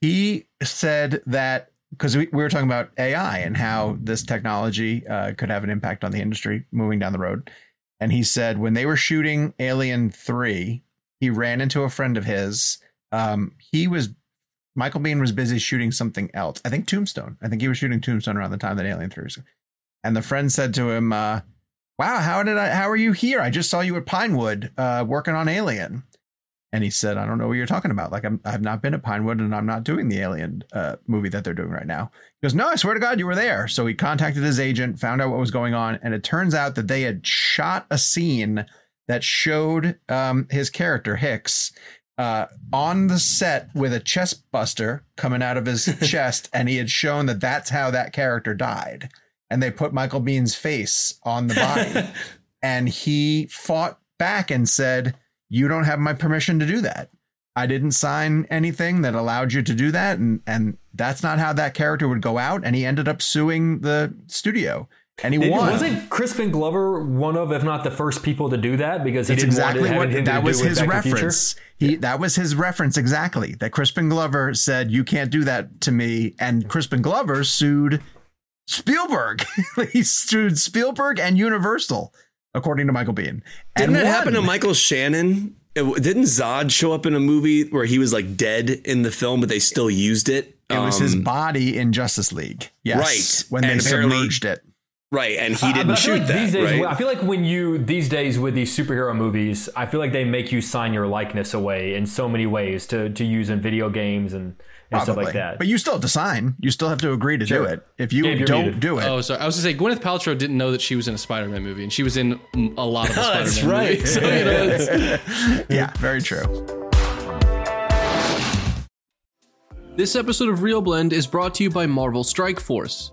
he said that because we, we were talking about AI and how this technology uh, could have an impact on the industry moving down the road. And he said when they were shooting Alien 3, he ran into a friend of his. Um, he was, Michael Biehn was busy shooting something else. I think Tombstone. I think he was shooting Tombstone around the time that Alien 3 was. And the friend said to him, uh, Wow, how did I, how are you here? I just saw you at Pinewood uh, working on Alien. And he said, I don't know what you're talking about. Like, I'm, I've not been at Pinewood and I'm not doing the Alien uh, movie that they're doing right now. He goes, No, I swear to God, you were there. So he contacted his agent, found out what was going on. And it turns out that they had shot a scene that showed um, his character, Hicks, uh, on the set with a chest buster coming out of his chest. And he had shown that that's how that character died. And they put Michael Biehn's face on the body. and he fought back and said, You don't have my permission to do that. I didn't sign anything that allowed you to do that. And, and that's not how that character would go out. And he ended up suing the studio. And he won. Wasn't Crispin Glover one of, if not the first people to do that? Because he That's didn't exactly want what it, that was his reference. He that was his reference exactly. That Crispin Glover said you can't do that to me, and Crispin Glover sued Spielberg. he sued Spielberg and Universal, according to Michael Biehn. Didn't and that happen to. Michael Shannon? It- didn't Zod show up in a movie where he was like dead in the film, but they still used it? It was his Um, body in Justice League. Yes, Right. when they And apparently- submerged it. Right, and he Uh, didn't I feel shoot like that. These days, right? I feel like when you these days with these superhero movies, I feel like they make you sign your likeness away in so many ways to to use in video games and, and stuff like that. But you still have to sign. You still have to agree to do it. If you Gabe, don't muted. do it, Oh, sorry. I was gonna say Gwyneth Paltrow didn't know that she was in a Spider-Man movie, and she was in a lot of the Spider-Man movies. That's right. movies. So, you know, it's- yeah, very true. This episode of ReelBlend is brought to you by Marvel Strike Force.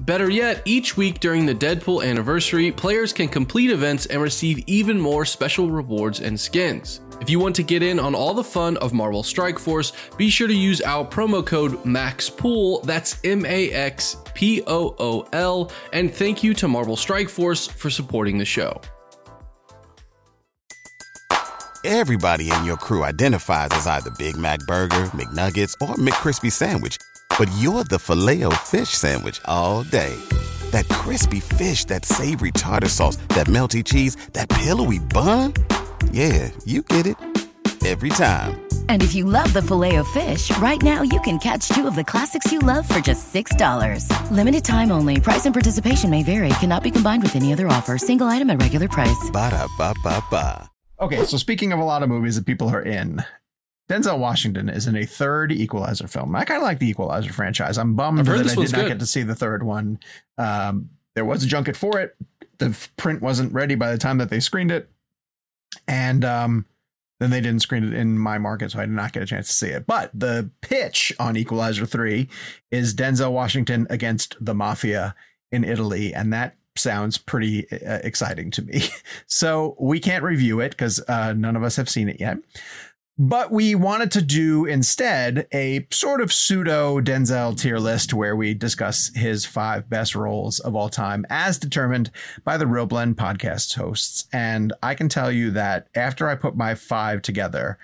Better yet, each week during the Deadpool anniversary, players can complete events and receive even more special rewards and skins. If you want to get in on all the fun of Marvel Strike Force, be sure to use our promo code MAXPOOL, that's M A X P O O L, and thank you to Marvel Strike Force for supporting the show. Everybody in your crew identifies as either Big Mac Burger, McNuggets, or McCrispy Sandwich. But you're the filet fish Sandwich all day. That crispy fish, that savory tartar sauce, that melty cheese, that pillowy bun. Yeah, you get it. Every time. And if you love the filet of fish, right now you can catch two of the classics you love for just $6. Limited time only. Price and participation may vary. Cannot be combined with any other offer. Single item at regular price. Ba-da-ba-ba-ba. Okay, so speaking of a lot of movies that people are in, Denzel Washington is in a third Equalizer film. I kind of like the Equalizer franchise. I'm bummed that I did not good. get to see the third one. Um, there was a junket for it. The print wasn't ready by the time that they screened it, and um, then they didn't screen it in my market, so I did not get a chance to see it. But the pitch on Equalizer three is Denzel Washington against the mafia in Italy, and that sounds pretty uh, exciting to me. so we can't review it because uh, none of us have seen it yet. But we wanted to do instead a sort of pseudo Denzel tier list where we discuss his five best roles of all time as determined by the ReelBlend podcast hosts. And I can tell you that after I put my five together,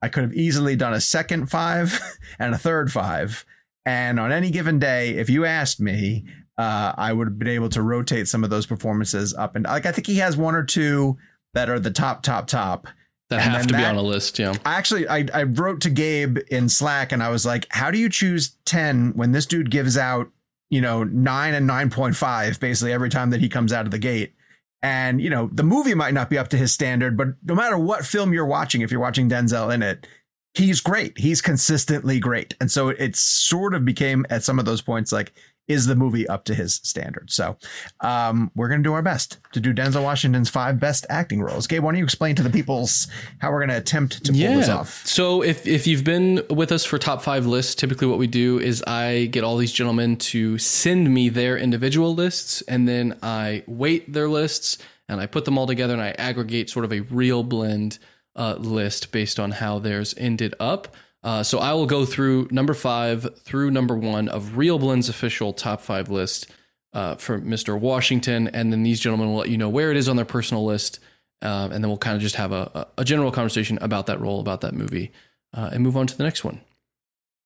I could have easily done a second five and a third five. And on any given day, if you asked me, uh, I would have been able to rotate some of those performances up. And like, I think he has one or two that are the top, top, top. That And have to be on a list, yeah. I actually I, I wrote to Gabe in Slack and I was like, how do you choose 10 when this dude gives out, you know, nine and 9.5 basically every time that he comes out of the gate? And, you know, the movie might not be up to his standard, but no matter what film you're watching, if you're watching Denzel in it, he's great. He's consistently great. And so it sort of became at some of those points like, is the movie up to his standard? So um, we're going to do our best to do Denzel Washington's five best acting roles. Gabe, why don't you explain to the peoples how we're going to attempt to pull this off? So if if you've been with us for top five lists, typically what we do is I get all these gentlemen to send me their individual lists, and then I weight their lists and I put them all together and I aggregate sort of a ReelBlend uh, list based on how theirs ended up. Uh, so I will go through number five through number one of ReelBlend's official top five list uh, for Mr. Washington, and then these gentlemen will let you know where it is on their personal list, uh, and then we'll kind of just have a, a general conversation about that role, about that movie, uh, and move on to the next one.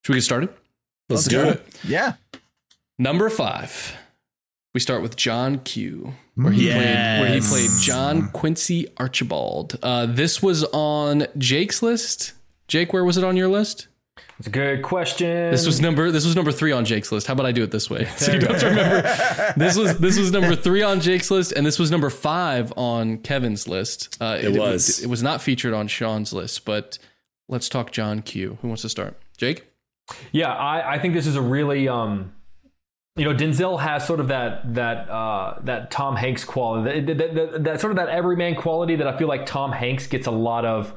Should we get started? Let's do it. Yeah. Number five, we start with John Q, where he played where he played John Quincy Archibald. Uh, this was on Jake's list. Jake, where was it on your list? It's a good question. This was number this was number three on Jake's list. How about I do it this way? So you don't have to remember. This was this was number three on Jake's list, and this was number five on Kevin's list. Uh, It was. It was not featured on Sean's list, but let's talk John Q. Who wants to start? Jake. Yeah, I, I think this is a really um you know Denzel has sort of that that uh, that Tom Hanks quality that, that, that, that sort of that everyman quality that I feel like Tom Hanks gets a lot of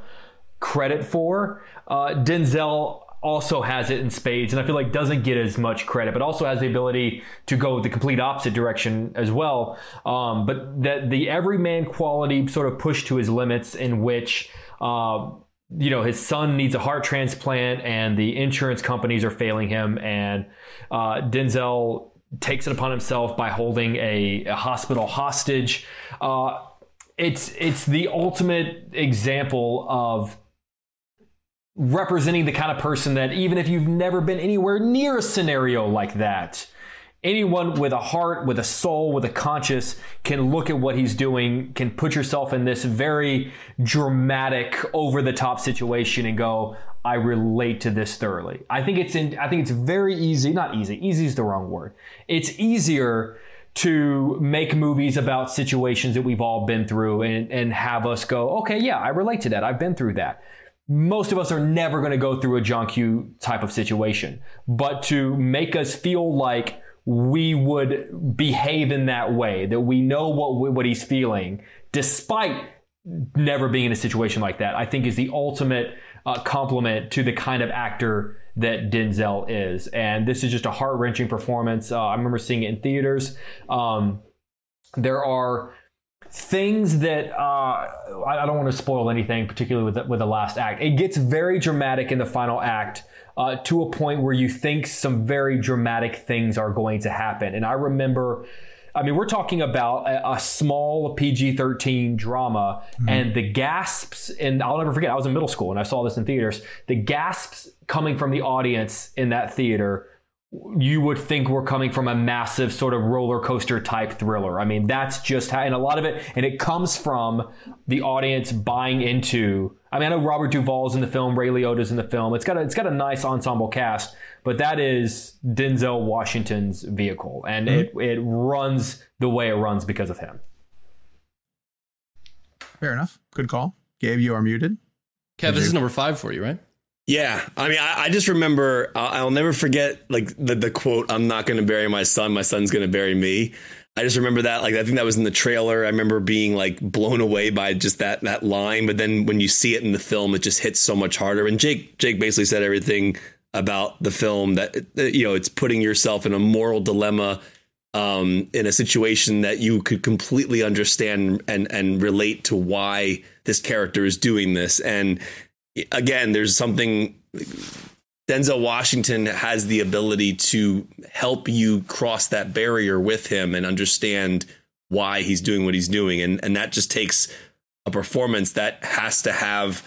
credit for. Uh, Denzel also has it in spades, and I feel like doesn't get as much credit, but also has the ability to go the complete opposite direction as well. Um, but that the everyman quality sort of pushed to his limits, in which. Uh, you know his son needs a heart transplant and the insurance companies are failing him and uh, denzel takes it upon himself by holding a, a hospital hostage uh, it's it's the ultimate example of representing the kind of person that even if you've never been anywhere near a scenario like that anyone with a heart, with a soul, with a conscience can look at what he's doing, can put yourself in this very dramatic, over the top situation and go, I relate to this thoroughly. I think it's in, I think it's very easy, not easy, easy is the wrong word. It's easier to make movies about situations that we've all been through and, and have us go, okay, yeah, I relate to that. I've been through that most of us are never going to go through a John Q type of situation. But to make us feel like we would behave in that way, that we know what what he's feeling, despite never being in a situation like that, I think is the ultimate uh, compliment to the kind of actor that Denzel is. And this is just a heart wrenching performance. Uh, I remember seeing it in theaters. Um, there are things that uh, I don't want to spoil anything, particularly with the, with the last act. It gets very dramatic in the final act uh, to a point where you think some very dramatic things are going to happen. And I remember. I mean, we're talking about a, a small PG 13 drama, and the gasps, and I'll never forget, I was in middle school and I saw this in theaters. The gasps coming from the audience in that theater you would think we're coming from a massive sort of roller coaster type thriller. I mean, that's just how, and a lot of it, and it comes from the audience buying into. I mean, I know Robert Duvall's in the film, Ray Liotta's in the film. It's got a, it's got a nice ensemble cast, but that is Denzel Washington's vehicle, and it mm-hmm. it runs the way it runs because of him. Fair enough. Good call. Gabe, you are muted. Kev, this is number five for you, right? Yeah, I mean, I, I just remember. I'll, I'll never forget like the the quote. I'm not going to bury my son. My son's going to bury me. I just remember that. Like I think that was in the trailer. I remember being like blown away by just that that line. But then when you see it in the film, it just hits so much harder. And Jake Jake basically said everything about the film that that, you know it's putting yourself in a moral dilemma um, in a situation that you could completely understand and and relate to why this character is doing this. And again, there's something. Denzel Washington has the ability to help you cross that barrier with him and understand why he's doing what he's doing, and and that just takes a performance that has to have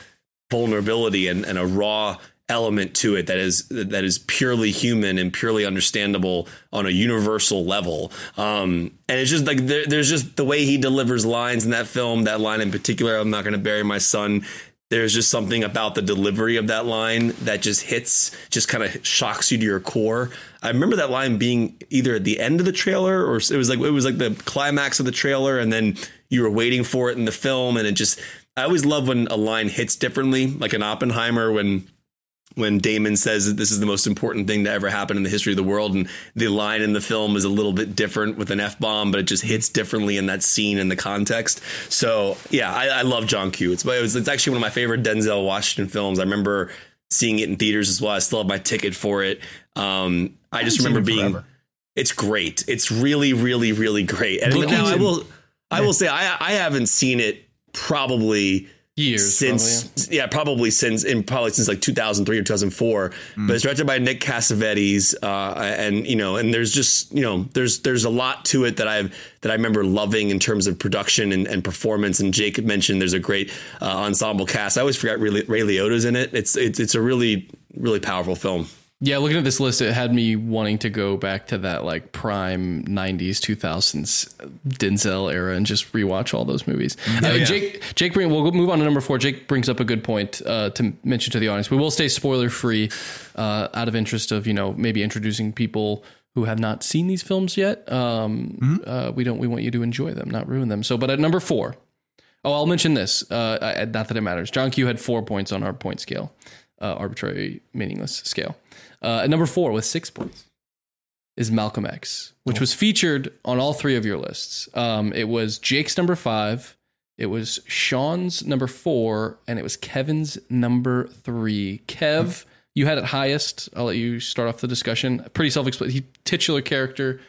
vulnerability and, and a raw element to it that is that is purely human and purely understandable on a universal level. Um, and it's just like there, there's just the way he delivers lines in that film. That line in particular, "I'm not going to bury my son." There's just something about the delivery of that line that just hits, just kind of shocks you to your core. I remember that line being either at the end of the trailer or it was like it was like the climax of the trailer, and then you were waiting for it in the film, and it just. I always love when a line hits differently, like in Oppenheimer when when Damon says that this is the most important thing to ever happen in the history of the world, and the line in the film is a little bit different with an f bomb, but it just hits differently in that scene and the context. So yeah, I, I love John Q. It's it was, it's actually one of my favorite Denzel Washington films. I remember seeing it in theaters as well. I still have my ticket for it. Um, I just remember it being forever. it's great. It's really, really, really great. And now I will I will say I I haven't seen it probably Years, since probably, yeah. probably since in probably since like 2003 or 2004 but it's directed by Nick Cassavetes uh, and you know and there's just you know there's there's a lot to it that I've that I remember loving in terms of production and, and performance and Jake mentioned there's a great uh, ensemble cast. I always forget Ray, Ray Liotta's in it. It's it's it's a really really powerful film Yeah, looking at this list, it had me wanting to go back to that like prime '90s, 2000s Denzel era and just rewatch all those movies. Uh, yeah. Jake, Jake, bring, we'll move on to number four. Jake brings up a good point uh, to mention to the audience. We will stay spoiler free, uh, out of interest of you know maybe introducing people who have not seen these films yet. Um, uh, we don't. We want you to enjoy them, not ruin them. So, but at number four, Oh, I'll mention this. Uh, I- not that it matters. John Q had four points on our point scale, uh, arbitrary, meaningless scale. Uh, at number four with six points is Malcolm X, which was featured on all three of your lists. Um, it was Jake's number five, it was Sean's number four, and it was Kevin's number three. Kev, you had it highest. I'll let you start off the discussion. Pretty self-explanatory. Titular character.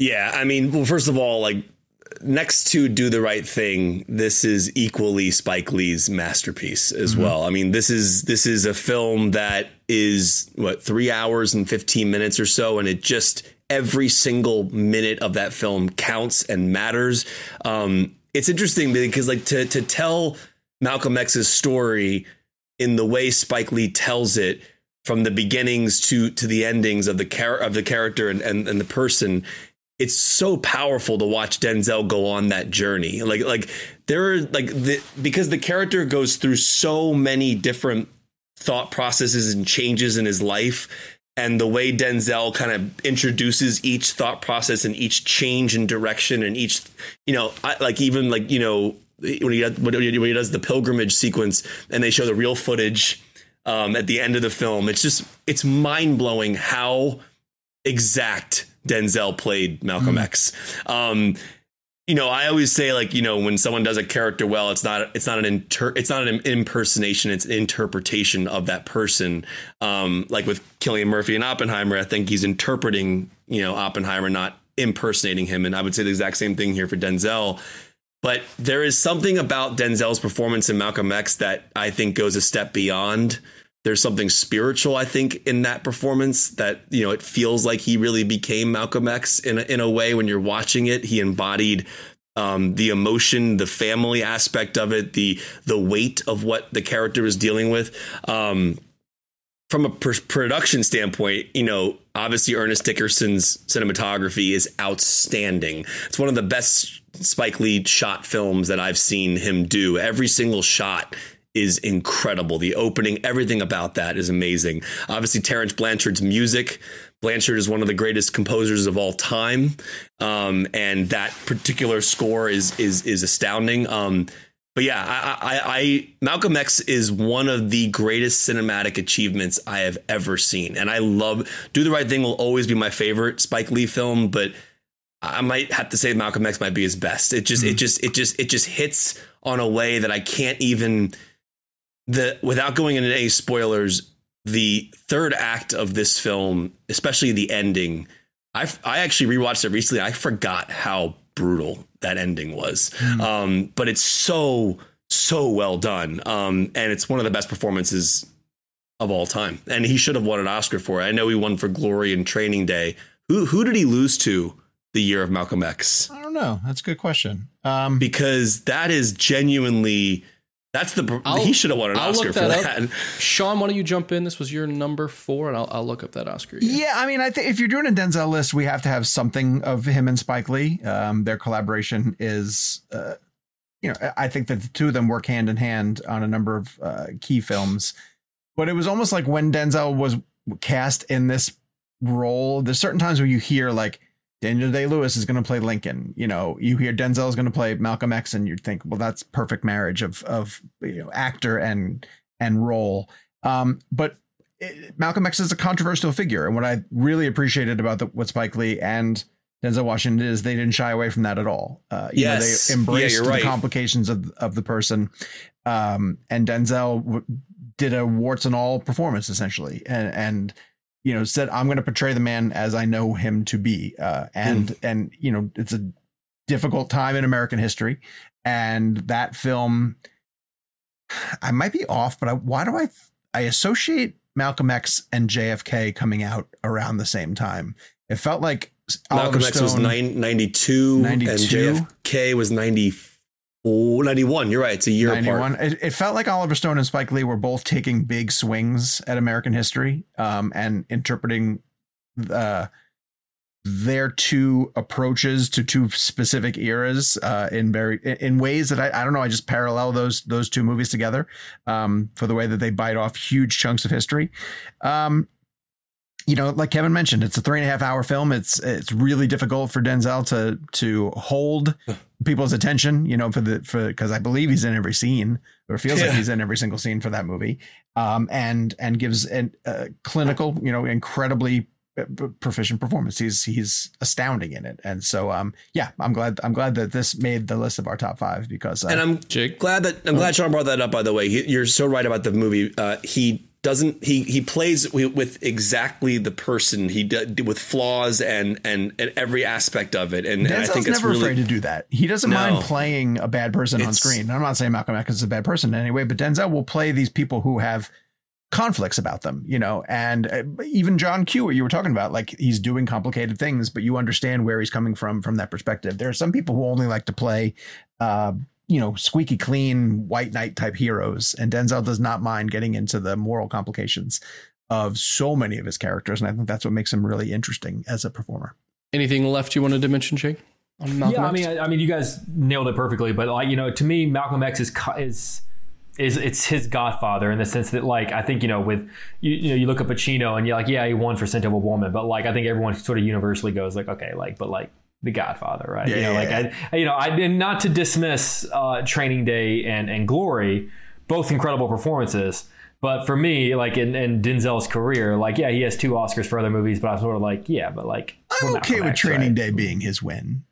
Yeah, I mean, well, first of all, like next to Do the Right Thing, this is equally Spike Lee's masterpiece as well. I mean, this is this is a film that is what three hours and fifteen minutes or so, and it just every single minute of that film counts and matters. Um, it's interesting because like to to tell Malcolm X's story in the way Spike Lee tells it from the beginnings to to the endings of the char- of the character and, and, and the person it's so powerful to watch Denzel go on that journey. Like like there are like the because the character goes through so many different thought processes and changes in his life and the way Denzel kind of introduces each thought process and each change in direction and each you know I, like even like you know when he when he does the pilgrimage sequence and they show the real footage um, at the end of the film it's just it's mind blowing how exact Denzel played Malcolm X. Um, you know, I always say like, you know, when someone does a character well, it's not it's not an inter- it's not an impersonation, it's an interpretation of that person. Um, like with Cillian Murphy and Oppenheimer, I think he's interpreting, you know, Oppenheimer, not impersonating him. And I would say the exact same thing here for Denzel. But there is something about Denzel's performance in Malcolm X that I think goes a step beyond there's something spiritual i think in that performance that you know it feels like he really became malcolm x in a, in a way when you're watching it. He embodied um, the emotion the family aspect of it the the weight of what the character is dealing with. Um, from a pr- production standpoint you know obviously ernest dickerson's cinematography is outstanding. It's one of the best spike lee shot films that i've seen him do. Every single shot is incredible. The opening, everything about that is amazing. Obviously, Terence Blanchard's music. Blanchard is one of the greatest composers of all time, um, and that particular score is is is astounding. Um, but yeah, I, I, I Malcolm X is one of the greatest cinematic achievements I have ever seen, and I love Do the Right Thing will always be my favorite Spike Lee film, but I might have to say Malcolm X might be his best. It just it just it just it just hits on a way that I can't even the without going into any spoilers, the third act of this film, especially the ending, I I actually rewatched it recently. I forgot how brutal that ending was, um, but it's so so well done, um, and it's one of the best performances of all time. And he should have won an Oscar for it. I know he won for Glory and Training Day. Who who did he lose to the year of Malcolm X? I don't know. That's a good question. Um, Because that is genuinely. That's the I'll- he should have won an I'll Oscar look for that that. up. Sean, why don't you jump in? This was your number four, and I'll, I'll look up that Oscar. again. Yeah, I mean, I think if you're doing a Denzel list, we have to have something of him and Spike Lee. Um, their collaboration is, uh, you know, I think that the two of them work hand in hand on a number of uh, key films. But it was almost like when Denzel was cast in this role. There's certain times where you hear like Daniel Day Lewis is going to play Lincoln. You know, you hear Denzel is going to play Malcolm X, and you'd think, well, that's perfect marriage of of you know actor and and role. Um, but it, Malcolm X is a controversial figure, and what I really appreciated about the, what Spike Lee and Denzel Washington is they didn't shy away from that at all. Uh, you Yes. know, they embraced you're the right. complications of of the person, um, and Denzel w- did a warts and all performance essentially, and and you know said I'm going to portray the man as I know him to be, uh, and and you know it's a difficult time in American history, and that film I might be off, but I, why do I I associate Malcolm X and JFK coming out around the same time? It felt like Malcolm Oliver X was nine, 92, 92? and JFK was 94, 91. You're right. It's a year 91. apart. It, it felt like Oliver Stone and Spike Lee were both taking big swings at American history um, and interpreting uh, their two approaches to two specific eras uh, in very in ways that I, I don't know. I just parallel those those two movies together um, for the way that they bite off huge chunks of history. Um, you know, like Kevin mentioned, it's a three and a half hour film. It's it's really difficult for Denzel to to hold people's attention. You know, for the for because I believe he's in every scene, or it feels like he's in every single scene for that movie. Um, and and gives an uh, clinical, you know, incredibly uh, proficient performance. He's he's astounding in it. And so, um, yeah, I'm glad I'm glad that this made the list of our top five because uh, And I'm Jake? glad that I'm glad Sean brought that up. By the way, he, you're so right about the movie. Uh, he doesn't he he plays with exactly the person he did with flaws and and and every aspect of it. And, and I think it's never really afraid to do that. He doesn't No. mind playing a bad person on screen. I'm not saying Malcolm X is a bad person anyway but Denzel will play these people who have conflicts about them, you know, and uh, even John Q, what you were talking about, like he's doing complicated things, but you understand where he's coming from from that perspective. There are some people who only like to play, uh, you know, squeaky clean white knight type heroes, and Denzel does not mind getting into the moral complications of so many of his characters, and I think that's what makes him really interesting as a performer. Anything left you wanted to mention, Jake? Yeah, I X? mean, I, I mean, you guys nailed it perfectly. But like, you know, to me, Malcolm X is is is it's his Godfather in the sense that, like, I think you know, with you, you know, you look at Pacino and you're like, yeah, he won for Scent of a Woman, but like, I think everyone sort of universally goes like, okay, like, but like. The Godfather, right? Yeah, you know, yeah, like yeah. I, you know, I and not to dismiss uh, Training Day and and Glory, both incredible performances. But for me, like in, in Denzel's career, like yeah, he has two Oscars for other movies, but I'm sort of like, yeah, but like I'm okay with Training right? Day being his win.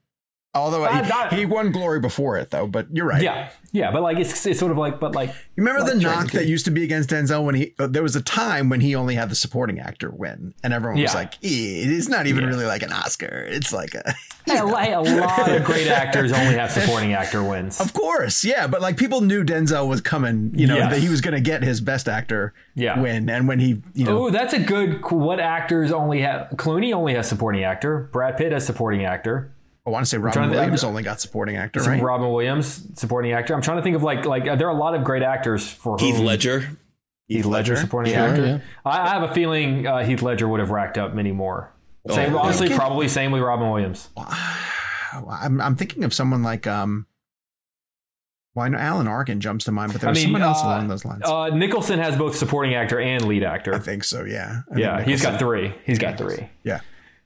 Although he, he won glory before it, though. But you're right. Yeah, yeah, but like it's, it's sort of like, but like You remember Like the knock that used to be against Denzel when he? Uh, there was a time when he only had the supporting actor win, and everyone was like, "Eh, "It's not even Yeah. really like an Oscar. It's like a." lot, a lot of great actors only have supporting actor wins. Of course, yeah, but like people knew Denzel was coming. You know Yes. that he was going to get his best actor Yeah. win, and when he, you know, Oh, that's a good. What actors only have? Clooney only has supporting actor. Brad Pitt has supporting actor. I want to say trying Robin to think- Williams only got supporting actor, right? Robin Williams supporting actor. I'm trying to think of like like there are a lot of great actors for Heath whom Ledger. Heath Ledger supporting Sure, actor. yeah. I, I have a feeling uh, Heath Ledger would have racked up many more. Same, Oh. honestly, probably same with Robin Williams. I'm I'm thinking of someone like um. Well, I know Alan Arkin jumps to mind, but there I mean, someone else uh, along those lines. Uh, Nicholson has both supporting actor and lead actor. I think so. Yeah. I yeah, he's got three. He's got three. Yeah.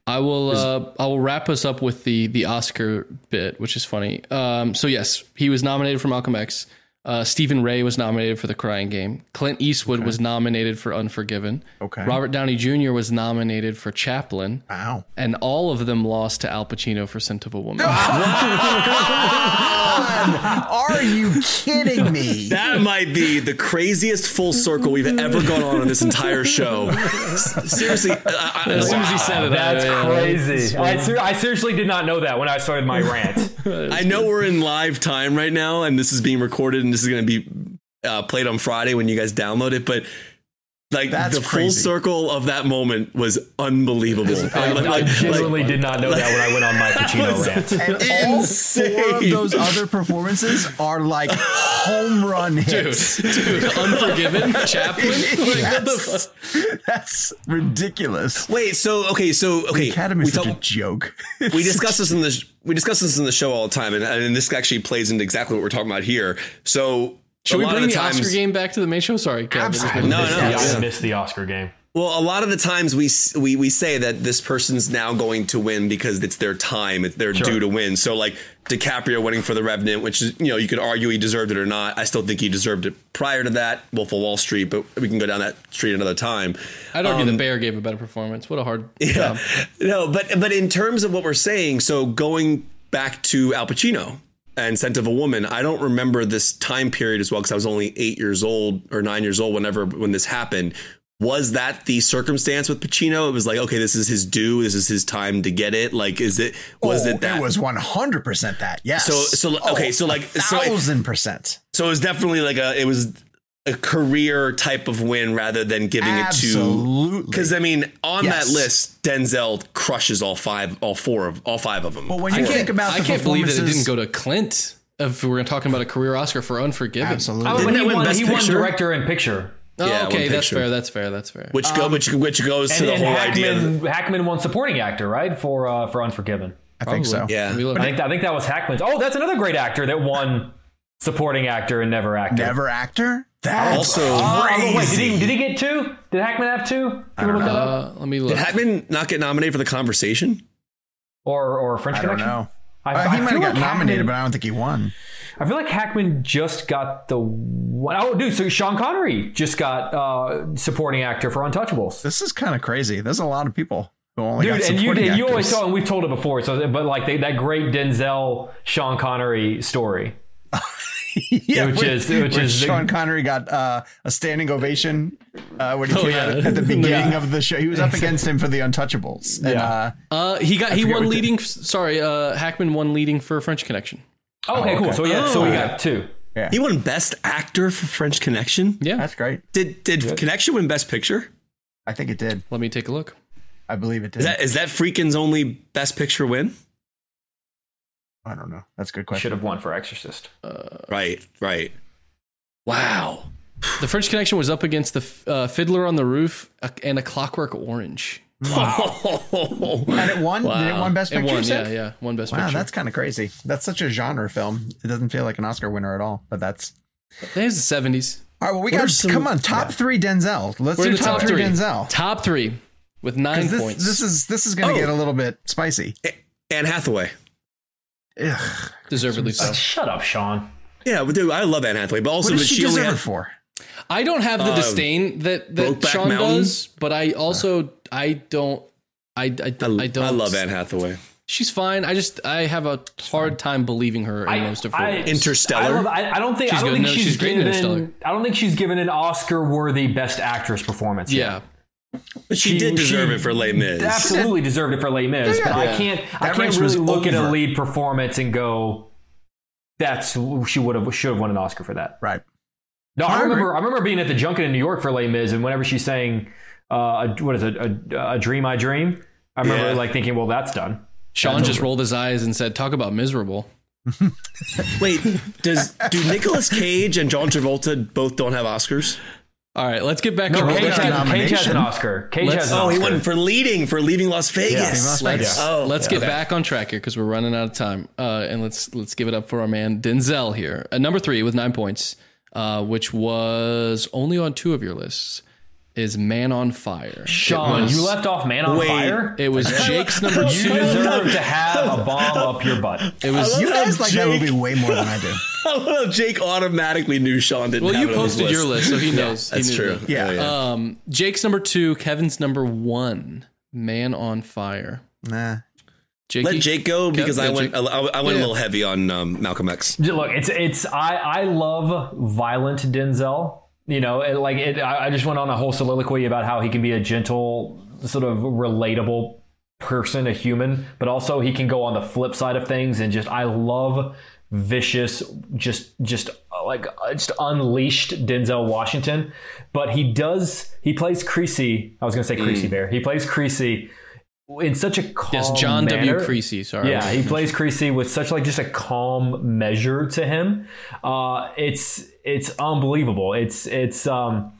I will uh, I will wrap us up with the the Oscar bit, which is funny. Um, so yes, he was nominated for Malcolm X. Uh, Stephen Rea was nominated for The Crying Game. Clint Eastwood was nominated for Unforgiven. Okay. Robert Downey Jr. was nominated for Chaplin, Wow. and all of them lost to Al Pacino for Scent of a Woman. Are you kidding me? That might be the craziest full circle we've ever gone on in this entire show. Seriously, I, I, As soon as he said it, That's yeah, crazy. I, ser- I seriously did not know that when I started my rant. I know we're in live time right now, and this is being recorded, and this is going to be uh, played on Friday when you guys download it. But like That's the full circle of that moment was unbelievable. I, Like- I like- genuinely did not know that when I went on my Pacino was- rant. And all four of those other performances are like home run hits. dude, Unforgiven, Chaplin. Like, what. That's ridiculous. Wait, so okay, so okay, The Academy's we such talk- a joke. we discuss this in the we discuss this in the show all the time, and, and this actually plays into exactly what we're talking about here. So Should we bring the the times, Oscar game back to the main show? Sorry, Kevin. Absolutely. No, no, the- yeah. I missed the Oscar game. Well, a lot of the times we we we say that this person's now going to win because it's their time, it's their Sure. due to win. So like DiCaprio winning for The Revenant, which is you know you could argue he deserved it or not. I still think he deserved it prior to that, Wolf of Wall Street, but we can go down that street another time. I'd argue Um, the Bear gave a better performance. What a hard Yeah. job. No, but but in terms of what we're saying, so going back to Al Pacino and Scent of a Woman, I don't remember this time period as well because I was only eight years old or nine years old whenever when this happened. Was that the circumstance with Pacino? It was like, okay, this is his due. This is his time to get it. Like, is it was Oh, it that? It was one hundred percent that. Yes. So- so, okay, so, like, so it- thousand percent. so it was definitely like a. It was a career type of win rather than giving it to because I mean on Yes. that list Denzel crushes all five all four of all five of them. But when I you can't, think about I the can't believe that it didn't go to Clint. If we were talking about a career Oscar for Unforgiven. Absolutely. Oh, Didn't but that he won, he won director and picture. Oh, Yeah, okay, one that's fair. That's fair. That's fair. which go which which goes to the and whole. Hackman, Of, Hackman won supporting actor, right? For uh, for Unforgiven. I think so. Yeah. Let me look. I think I think that was Hackman's. Oh, that's another great actor that won supporting actor and never actor. Never actor. That's Also- Oh, crazy. wait, did he did he get two? Did Hackman have two? Did we look that up? Uh, let me look. did Hackman not get nominated for the conversation? Or or French I don't Connection? know. I, Uh, I he might feel have got like nominated, Hackman- but I don't think he won. I feel like Hackman just got the one oh dude. So Sean Connery just got uh, supporting actor for Untouchables. This is kind of crazy. There's a lot of people who only Dude, got and you supporting and you always actors. saw, and we've told it before. So, but like they, that great Denzel Sean Connery story. yeah, which is which when is the- Sean Connery got uh, a standing ovation uh, when he Oh, came yeah. out at the beginning Yeah. of the show. He was up against him for the Untouchables. And, Yeah. uh, Uh, he got he won what the- leading. Sorry, uh, Hackman won leading for French Connection. Oh, okay, cool. okay. So yeah, so we Oh. got two. He won Best Actor for French Connection. Yeah, that's great. Did did Connection win Best Picture? I think it did. let me take a look. I believe it did. Is that is that Friedkin's only Best Picture win? I don't know. That's a good question. Should have won for Exorcist. Right, right. Wow. The French Connection was up against the uh, Fiddler on the Roof uh, and A Clockwork Orange. Wow. And it won. Did it won Best It Picture? won, yeah, yeah, one Best Wow, Picture. Wow, that's kind of crazy. That's such a genre film. It doesn't feel like an Oscar winner at all. But that's There's the seventies. all right. Well, we What got some- come on top three Denzel. Let's We're do in the top, top three three. Denzel. Top three with nine This, points. this is this is going to Oh. get a little bit spicy. Anne Hathaway. Ugh. deservedly so. Shut up, Sean. Yeah, but dude, I love Anne Hathaway, but also What does she, she only deserve had, for? I don't have the Um, disdain that that Sean Mountain? does, but I also I don't. I, I, I, I don't. I love Anne Hathaway. She's fine. I just I have a hard time believing her in most of her. roles. Interstellar? I, love, I, I don't think She's I don't good. think No, she's, she's great in given. Interstellar. I don't think she's given an Oscar-worthy Best Actress performance. yeah, yet. But she, She- did deserve she it for Les Mis. absolutely deserved it for Les Mis. Yeah, but I can't. I can't really look at a lead performance and go, "That's she would have should have won an Oscar for that." Right. No, I I remember. I remember being at the junket in New York for Les Mis, and whenever she's saying, uh, a, "What is it? A, a dream I dream," I remember Yeah. like thinking, "Well, that's done." Sean That's just over. rolled his eyes and said, "Talk about miserable." Wait, does do Nicolas Cage and John Travolta both don't have Oscars? All right, let's get back No, to Cage Cage, got a has- Cage has an. Oscar. Cage Let's- has an Oh, he Oscar. won for leading for leaving Las Vegas. Las Let's Vegas. Oh, let's get okay. back on track here because we're running out of time. Uh, and let's let's give it up for our man Denzel here at number three with nine points, uh, which was only on two of your lists. Is Man on Fire? Sean, was, you left off Man on Wait. Fire. It was Jake's number You two. deserve to have a bomb up your butt. It was You guys like that Jake- movie way more than I do. I love Jake automatically knew Sean didn't well, have you it on his posted your list, so he knows. He That's knew true. that. Yeah. Oh, Um, Jake's number two, Kevin's number one. Man on Fire. Nah. Jakey? Let Jake go because yeah, I went. Jake. I, I went Yeah. a little heavy on um, Malcolm X. Look, it's it's I I love violent Denzel. You know, it, like it, I I just went on a whole soliloquy about how he can be a gentle, sort of relatable person, a human, but also he can go on the flip side of things and just I love vicious, just just uh, like uh, just unleashed Denzel Washington. But he does he plays Creasy. I was gonna say Creasy Bear. He plays Creasy in such a calm Yes, John W. Creasy. Sorry. Yeah, he plays Creasy with such like just a calm measure to him. Uh, it's it's unbelievable. It's it's um,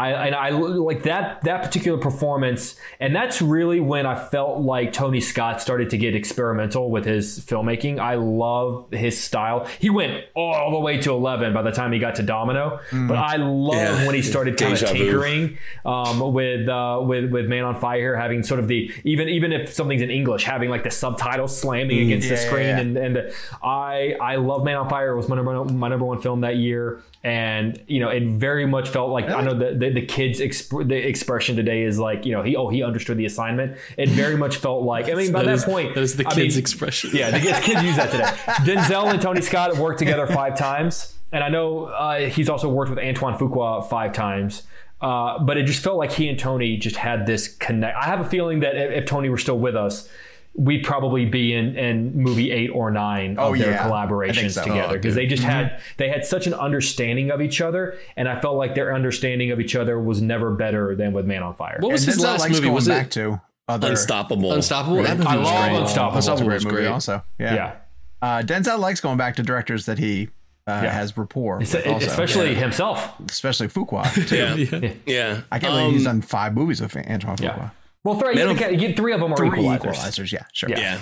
I and I like that that particular performance, and that's really when I felt like Tony Scott started to get experimental with his filmmaking. I love his style. He went all the way to eleven by the time he got to Domino, but I love Yeah. when he started kind of Deja tinkering um, with uh, with with Man on Fire, having sort of the even even if something's in English, having like the subtitles slamming against the screen, yeah. and and the, I I love Man on Fire. It was my number my number one film that year, and you know it very much felt like I know the the, the kids exp- the expression today is like you know he oh he understood the assignment. It very much felt like I mean by That that, is- point that is the I kids' mean, expression. Yeah, the kids, kids use that today. Denzel and Tony Scott worked together five times, and I know uh, he's also worked with Antoine Fuqua five times. Uh, but it just felt like he and Tony just had this connect. I have a feeling that if, if Tony were still with us, we'd probably be in, in movie eight or nine of their yeah. Collaborations so. together Oh, because they just Mm-hmm. had they had such an understanding of each other, and I felt like their understanding of each other was never better than with Man on Fire. What was And his last movie? going Was back it to other Unstoppable. Unstoppable? That movie I was love great. Unstoppable. That's a great movie great. also. Yeah. yeah, Uh, Denzel likes going back to directors that he uh, Yeah. has rapport with Es- also. especially himself. especially Fuqua too. Yeah. yeah. I can't believe he's Um, done five movies with Antoine Fuqua. Yeah. Well, three, Man you on- can- you- three of them are Three equalizers. equalizers. Yeah, sure. Yeah. Yeah.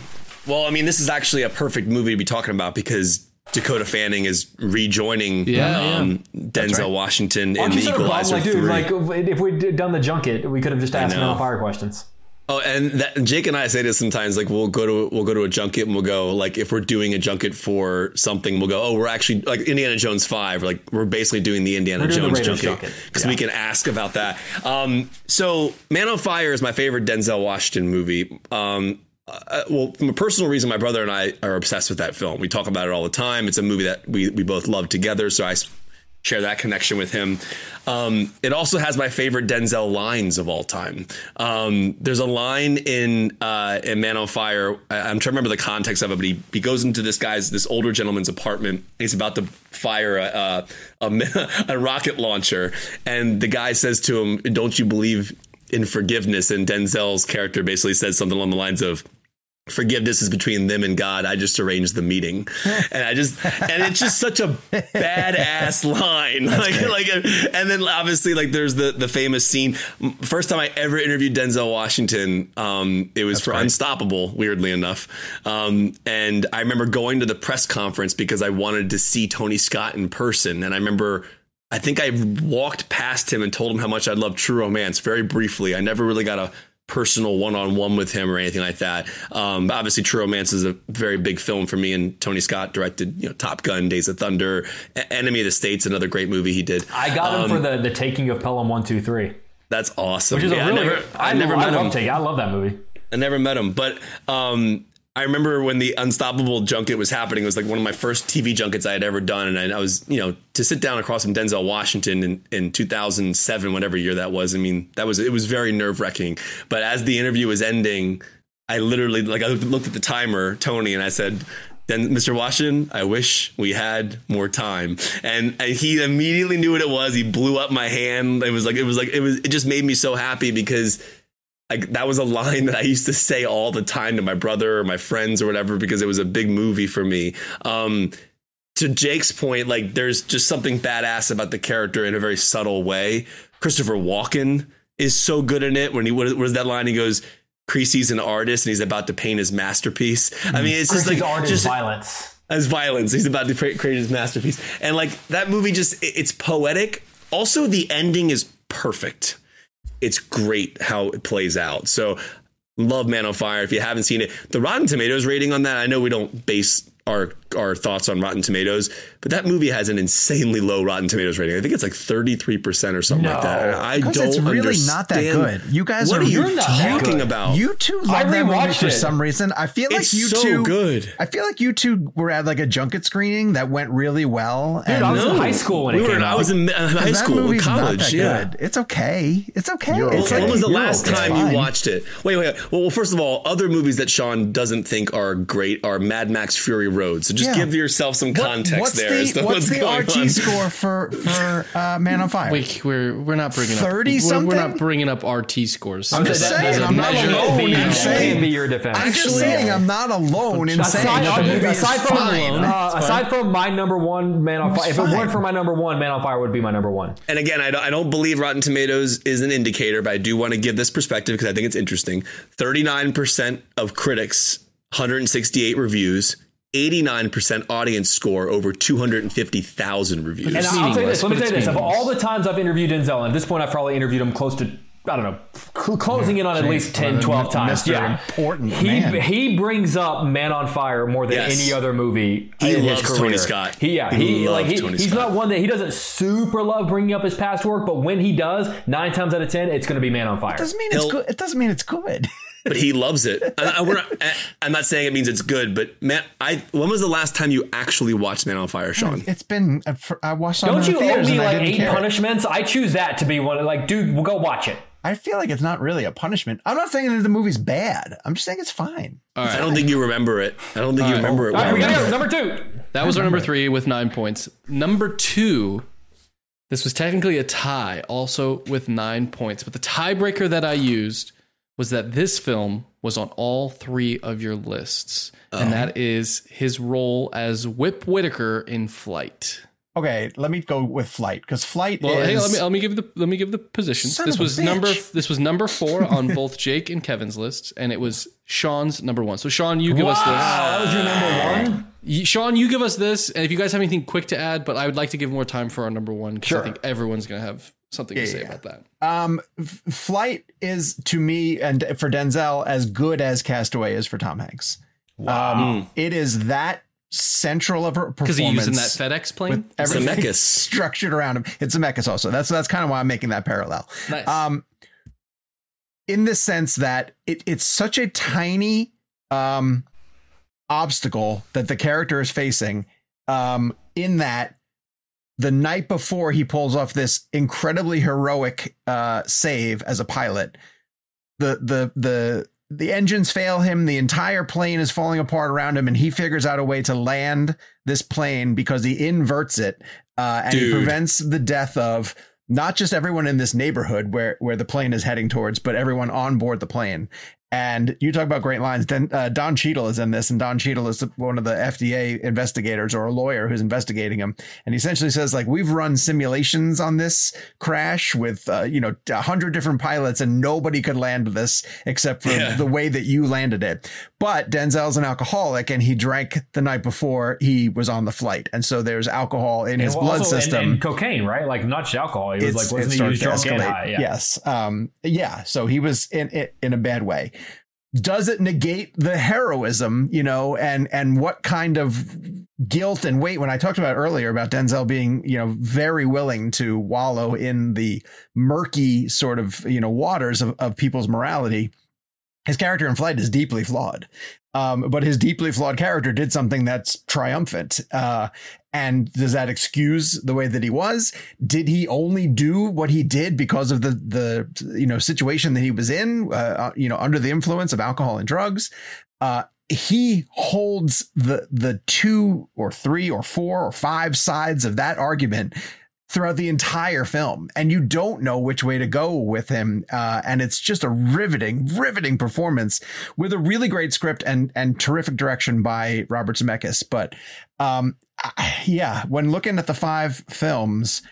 Well, I mean, this is actually a perfect movie to be talking about because Dakota Fanning is rejoining Yeah, um, Denzel right. Washington Why in The sort of Equalizer like, dude, 3. like if we'd done the junket, we could have just asked know. Man on Fire questions. Oh, and that, Jake and I say this sometimes. Like we'll go to we'll go to a junket and we'll go like if we're doing a junket for something, we'll go. Oh, we're actually like Indiana Jones five. Like we're basically doing the Indiana doing Jones Raiders junket because Yeah. we can ask about that. Um, so Man on Fire is my favorite Denzel Washington movie. Um, uh, well, from a personal reason, my brother and I are obsessed with that film. We talk about it all the time. It's a movie that we we both love together. So I share that connection with him. Um, it also has my favorite Denzel lines of all time. Um, there's a line in uh, in Man on Fire. I, I'm trying to remember the context of it, but he, he goes into this guy's this older gentleman's apartment. He's about to fire a, a, a, a rocket launcher, and the guy says to him, "Don't you believe in forgiveness?" And Denzel's character basically says something along the lines of forgiveness is between them and God. I just arranged the meeting, and I just and it's just such a badass line. like like, and then obviously like there's the the famous scene. First time I ever interviewed Denzel Washington, um, it was for Unstoppable. Weirdly enough, um, and I remember going to the press conference because I wanted to see Tony Scott in person, and I remember. I think I walked past him and told him how much I love True Romance very briefly. I never really got a personal one-on-one with him or anything like that. Um, obviously, True Romance is a very big film for me, and Tony Scott directed, you know, Top Gun, Days of Thunder, Enemy of the States, another great movie he did. I got him Um, for the the taking of Pelham one two three, That's awesome. which is Yeah, a really I never, I I, never I met him. taking. I love that movie. I never met him, but um, I remember when the Unstoppable junket was happening. It was like one of my first TV junkets I had ever done, and I, I was, you know, to sit down across from Denzel Washington in, in 2007, whatever year that was. I mean, that was it was very nerve wracking. But as the interview was ending, I literally like I looked at the timer, Tony, and I said. Then, Mr. Washington, I wish we had more time. And, and he immediately knew what it was. He blew up my hand. It was like it was like it was. It just made me so happy because like that was a line that I used to say all the time to my brother or my friends or whatever because it was a big movie for me. Um, to Jake's point, like there's just something badass about the character in a very subtle way. Christopher Walken is so good in it when he was that line? He goes, Creasy's an artist and he's about to paint his masterpiece. I mean, it's just like art just violence. as violence. He's about to create, create his masterpiece, and like that movie, just it's poetic. Also, the ending is perfect. It's great how it plays out. So, love Man on Fire. If you haven't seen it, the Rotten Tomatoes rating on that, I know we don't base our our thoughts on Rotten Tomatoes, but that movie has an insanely low Rotten Tomatoes rating. I think it's like thirty three percent or something like that. And I don't it's really understand. not that good. You guys what are- are you You're not that talking about? You two I love that movie rewatched for it. some reason. I feel like It's you so two. good. I feel like you two were at like a junket screening that went really well. Dude, and I was in high school when we it were, came I out. was in uh, high that school, movie's college. not that yeah. good. It's okay. It's okay. Well, It's when was the you're last okay. time you watched it? Wait, wait, wait. Well, well, first of all, other movies that Sean doesn't think are great are Mad Max Fury Road. So just Yeah. give yourself some What- context what's there the, what's what's the going RT on. score for for uh, Man on Fire? Wait, we're we're not bringing up 30 we're, something? we're not bringing up RT scores. I'm just that- saying, that's a I'm not alone be- in that saying- be your defense. I'm just saying I'm not alone in saying Aside, that the movie is aside from, uh, aside from my number one, Man on Fire. If it weren't for my number one, Man on Fire would be my number one. And again, I don't, I don't believe Rotten Tomatoes is an indicator, but I do want to give this perspective because I think it's interesting. 39% of critics, 168 reviews, 89% audience score, over 250,000 reviews. And I'll tell you this. Let me but tell you this. Of all the times I've interviewed Denzel, and at this point I've probably interviewed him close to, I don't know, cl- closing in on at least 10, 12 times. Mr. Yeah. Important he, man. He brings up Man on Fire more than Yes. any other movie He in loves his Tony. Scott. He, yeah, He he, like he, Tony he's Scott. not one that he doesn't super love bringing up his past work, but when he does, nine times out of ten, it's going to be Man on Fire. It doesn't mean it's He'll- good. It doesn't mean it's good. but he loves it. I, I, we're not, I- I'm not saying it means it's good, but man, I when was the last time you actually watched Man on Fire, Sean? It's been. uh, for- I watched. it Don't you owe me like eight care. punishments? I choose that to be one. Like, dude, we'll go watch it. I feel like it's not really a punishment. I'm not saying that the movie's bad. I'm just saying it's fine. All right. I don't think you remember it. I don't think you All right. remember it. All right, we gotta go. Number two. That was our number three with nine points. Number two, this was technically a tie, also with nine points. But the tiebreaker that I used was that this film was on all three of your lists, and oh. that is his role as Whip Whitaker in Flight. Okay, let me go with Flight because Flight Well, is. hey, let me let me give the let me give the positions. Son this was number this was number four on both Jake and Kevin's lists, and it was Sean's number one. So Sean, you give us this. Wow, that was your number one. Sean, you give us this, and if you guys have anything quick to add, but I would like to give more time for our number one because Sure. I think everyone's gonna have something Yeah, to say yeah. about that. Um, F- Flight is to me and for Denzel as good as Castaway is for Tom Hanks. Um, it is that central of a performance Because he's using that FedEx plane. with everything Zemeckis. structured around him. It's a Zemeckis also. That's that's kind of why I'm making that parallel. nice. Um, in the sense that it, it's such a tiny um obstacle that the character is facing. Um, in that the night before he pulls off this incredibly heroic uh save as a pilot, the the the the engines fail him. The entire plane is falling apart around him, and he figures out a way to land this plane because he inverts it, uh, and he prevents the death of not just everyone in this neighborhood where where the plane is heading towards, but everyone on board the plane. And you talk about great lines. Then uh, Don Cheadle is in this, and Don Cheadle is one of the FDA investigators or a lawyer who's investigating him. And he essentially says, like, we've run simulations on this crash with, uh, you know, a hundred different pilots, and nobody could land this except for Yeah. the way that you landed it. But Denzel's an alcoholic, and he drank the night before he was on the flight, and so there's alcohol in his Well, blood also- system and, cocaine, right? Like not just alcohol. He was it's- like, wasn't he? Drunk and high. Yeah. Yes. Um, yeah. So he was in, in in a bad way. Does it negate the heroism, you know, and and what kind of guilt and weight? When I talked about earlier about Denzel being, you know, very willing to wallow in the murky sort of, you know, waters of, of people's morality, his character in Flight is deeply flawed. Um, but his deeply flawed character did something that's triumphant. Uh, and does that excuse the way that he was? Did he only do what he did because of the the you know situation that he was in? Uh, you know, under the influence of alcohol and drugs. Uh, he holds the the two or three or four or five sides of that argument throughout the entire film and you don't know which way to go with him uh, and it's just a riveting riveting performance with a really great script and and terrific direction by Robert Zemeckis but um I- yeah when looking at the five films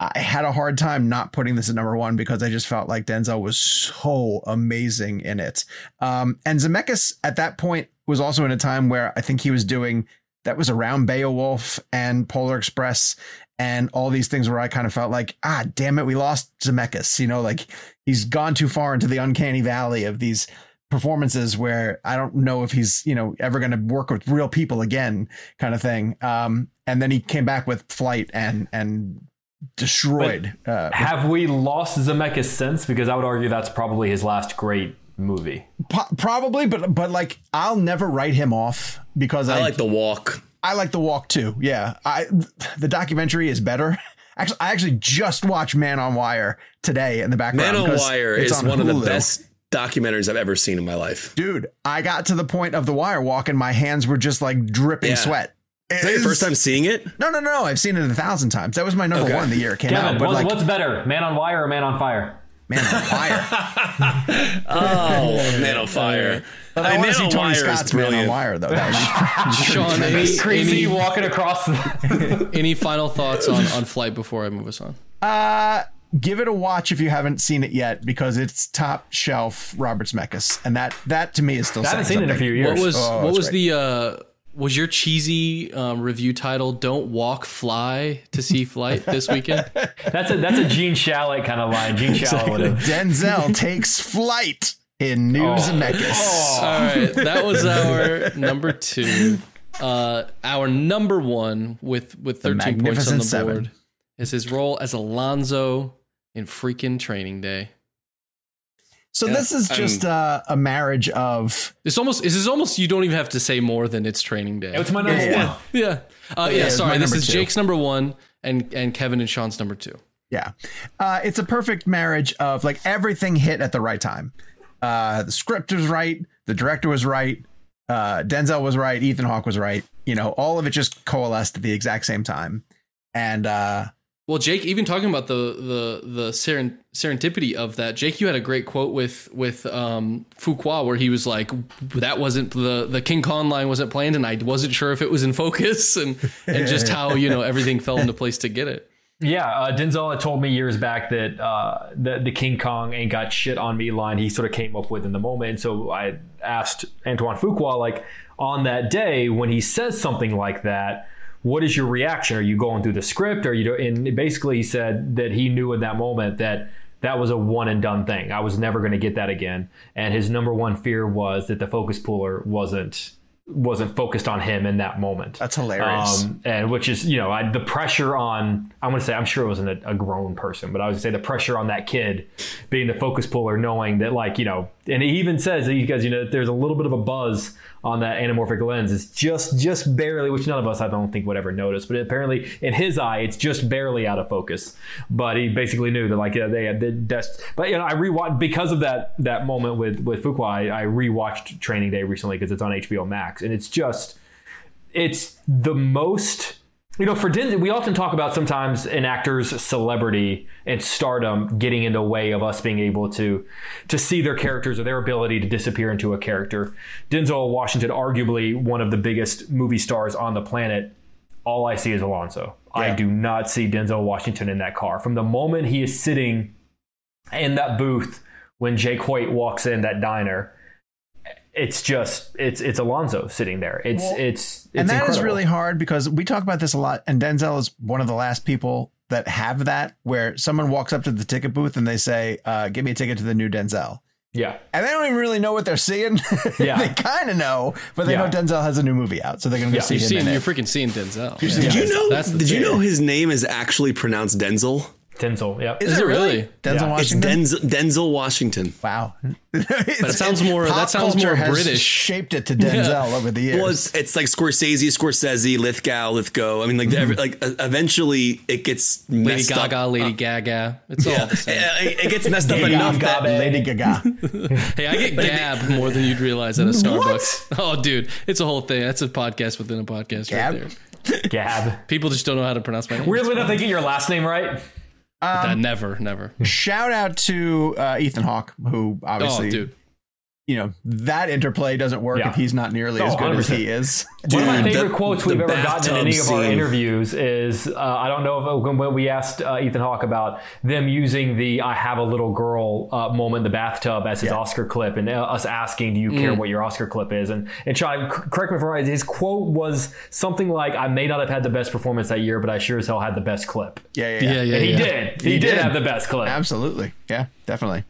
I had a hard time not putting this at number one because I just felt like Denzel was so amazing in it. Um, and Zemeckis at that point was also in a time where I think he was doing that was around Beowulf and Polar Express and all these things where I kind of felt like, ah, damn it, we lost Zemeckis. You know, like he's gone too far into the uncanny valley of these performances where I don't know if he's, you know, ever going to work with real people again, kind of thing. Um, and then he came back with Flight and and destroyed. uh, Have we lost Zemeckis since? Because I would argue that's probably his last great movie. po- probably, but but like I'll never write him off because I, I like the walk. I like the walk too. Yeah, I the documentary is better. Actually, I actually just watched Man on Wire today in the background. Man on Wire it's is on one of the best documentaries I've ever seen in my life. Dude, I got to the point of the wire walk and my hands were just like dripping Yeah. sweat. Is that your first time seeing it? No, no, no. I've seen it a thousand times. That was my number Okay. one the year it came Kevin, out. But what's, like, what's better, Man on Wire or Man on Fire? Man on Wire. Oh, Man on Fire. But I, mean, want to see Tony Wire is Scott's Man on. Wire though. That was Sean, any, Crazy any, walking across. The- any final thoughts on, on Flight before I move us on? Uh, give it a watch if you haven't seen it yet because it's top shelf Robert Zemeckis, and that that to me is still. I haven't seen it in a few years. What was Oh, what it's was the uh, was your cheesy um, review title? Don't walk, fly to see Flight this weekend. That's a that's a Gene Shalit kind of line. Gene Shalit would have. Denzel takes flight in New Oh. Zemeckis. All right, that was our number two. Uh, our number one with with thirteen points on Magnificent the Seven. board is his role as Alonzo in freaking Training Day. So Yeah, this is just uh, a marriage of It's almost this is almost you don't even have to say more than it's Training Day. It's my number Yeah, yeah. one. yeah, uh, yeah. it's sorry, this is two. Jake's number one and and Kevin and Sean's number two. Yeah. Uh, it's a perfect marriage of like everything hit at the right time. Uh, the script was right, the director was right, uh, Denzel was right, Ethan Hawke was right. You know, all of it just coalesced at the exact same time. And uh, Well, Jake, even talking about the the the seren- serendipity of that, Jake, you had a great quote with with um, Fuqua where he was like, "That wasn't the the King Kong line wasn't planned, and I wasn't sure if it was in focus, and and just how you know everything fell into place to get it." Yeah, uh, Denzel had told me years back that uh, the the King Kong ain't got shit on me line he sort of came up with in the moment. And so I asked Antoine Fuqua, like on that day when he says something like that, what is your reaction? Are you going through the script? Or you? And basically, he said that he knew in that moment that that was a one and done thing. I was never going to get that again. And his number one fear was that the focus puller wasn't wasn't focused on him in that moment. That's hilarious. Um, and which is, you know, I, the pressure on, I'm going to say, I'm sure it wasn't a, a grown person, but I would say the pressure on that kid being the focus puller, knowing that, like, you know, and he even says that you guys, you know, there's a little bit of a buzz on that anamorphic lens. It's just, just barely, which none of us, I don't think, would ever notice, but apparently in his eye, it's just barely out of focus. But he basically knew that, like, yeah, they had the best, but, you know, I rewatched, because of that, that moment with, with Fuqua, I, I rewatched Training Day recently because it's on HBO Max, and it's just, it's the most you know for Denzel we often talk about sometimes an actor's celebrity and stardom getting in the way of us being able to to see their characters or their ability to disappear into a character. Denzel Washington arguably one of the biggest movie stars on the planet. All I see is Alonzo. I do not see Denzel Washington in that car. From the moment he is sitting in that booth when Jake Hoyt walks in that diner it's just it's it's Alonzo sitting there. It's Well, it's it's and that is incredible. really hard because we talk about this a lot, and Denzel is one of the last people that have that where someone walks up to the ticket booth and they say, uh, "Give me a ticket to the new Denzel," yeah. and they don't even really know what they're seeing. Yeah. they kind of know, but they Yeah. know Denzel has a new movie out, so they're going to Yeah, go see You're him seeing, in you're it. freaking seeing Denzel. seeing Did you know? That's the Did you know his name is actually pronounced Denzel? Denzel. Yep. Is, Is it it really really? Denzel Yeah. It's Washington? Denzel, Denzel Washington. wow, But it sounds more- that sounds more has British. Shaped it to Denzel over the years. Well, it's it's like Scorsese, Scorsese, Lithgow, Lithgow. I mean, like every, like uh, eventually it gets Lady messed Gaga, up. Lady Gaga. It's all Yeah, the same. it, it gets messed up Lady enough Gaga, that Lady Gaga. Hey, I get Gab more than you'd realize at a Starbucks. Oh, dude, it's a whole thing. That's a podcast within a podcast Gab? right there. Gab. People just don't know how to pronounce my name. Weirdly enough, they get your last name right. Uh, never, never. Shout out to uh, Ethan Hawke, who obviously Oh, dude. You know that interplay doesn't work Yeah. if he's not nearly Oh, as good as 100%. he is. One of my favorite the- quotes the we've ever gotten in bathtub any of our scene. interviews is uh, I don't know if when we asked uh, Ethan Hawke about them using the "I have a little girl" uh, moment in the bathtub as his Oscar clip, and uh, us asking, "Do you care what your Oscar clip is?" And and Sean, correct me if I'm wrong. His quote was something like, "I may not have had the best performance that year, but I sure as hell had the best clip." Yeah, yeah, Yeah, yeah, And he did. He, He did did. have the best clip. Absolutely. Yeah, definitely.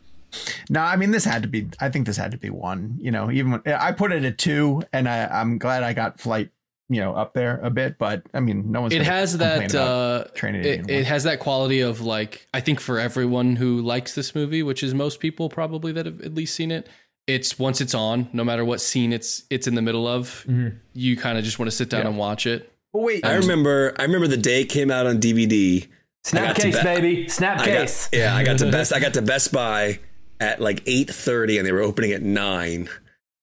No, I mean this had to be. I think this had to be one. You know, even when I put it at two, and I, I'm glad I got flight. You know, up there a bit, but I mean, no one's. It has that. Uh, Training it, it has that quality of like I think for everyone who likes this movie, which is most people probably that have at least seen it. It's once it's on, no matter what scene it's it's in the middle of, you kind of just want to sit down and watch it. Well, wait, I remember. I remember the day it came out on DVD. I got Snapcase, be- baby. Snap I case. yeah, I got to best. I got to Best Buy at like eight thirty, and they were opening at nine.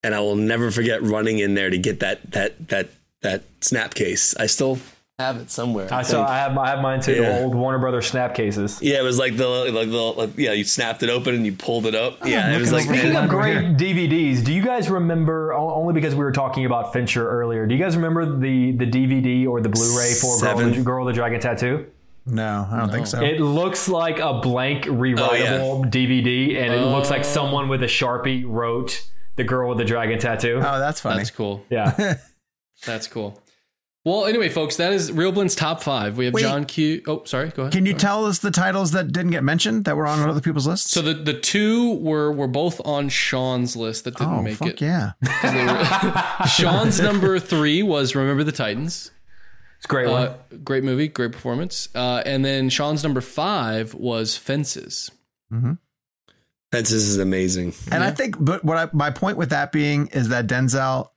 And I will never forget running in there to get that that that that snap case. I still have it somewhere. I I saw. I have. I have mine too. Yeah. The old Warner Brothers snap cases. yeah, it was like the like the like, yeah. You snapped it open and you pulled it up. yeah, it was like over Speaking Yeah. of great Here. DVDs, do you guys remember? Only because we were talking about Fincher earlier. Do you guys remember the the DVD or the Blu-ray for Girl, the, Girl the Dragon Tattoo? No, I don't think so. It looks like a blank oh, rewritable DVD, and it looks like oh. someone with a sharpie wrote "The Girl with the Dragon Tattoo." oh, that's funny. That's cool. yeah, That's cool. Well, anyway, folks, that is ReelBlend's top five. We have Wait. John Q. Oh, sorry. Go ahead. Can you tell us the titles that didn't get mentioned that were on other people's lists? so the the two were were both on Sean's list that didn't oh, make fuck it. yeah. Sean's number three was Remember the Titans. It's a great one. Uh, great movie, great performance. Uh, and then Sean's number five was Fences. Fences is amazing. And I think, but what I, my point with that being is that Denzel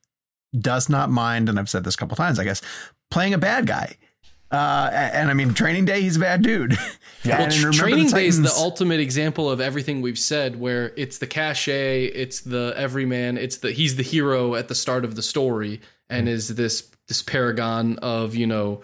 does not mind, and I've said this a couple times, I guess, playing a bad guy. Uh, a- and I mean, Training Day, he's a bad dude. Yeah. And Well, remember the Training Day is the ultimate example of everything we've said, where it's the cachet, it's the everyman, it's the he's the hero at the start of the story, and is this this paragon of you know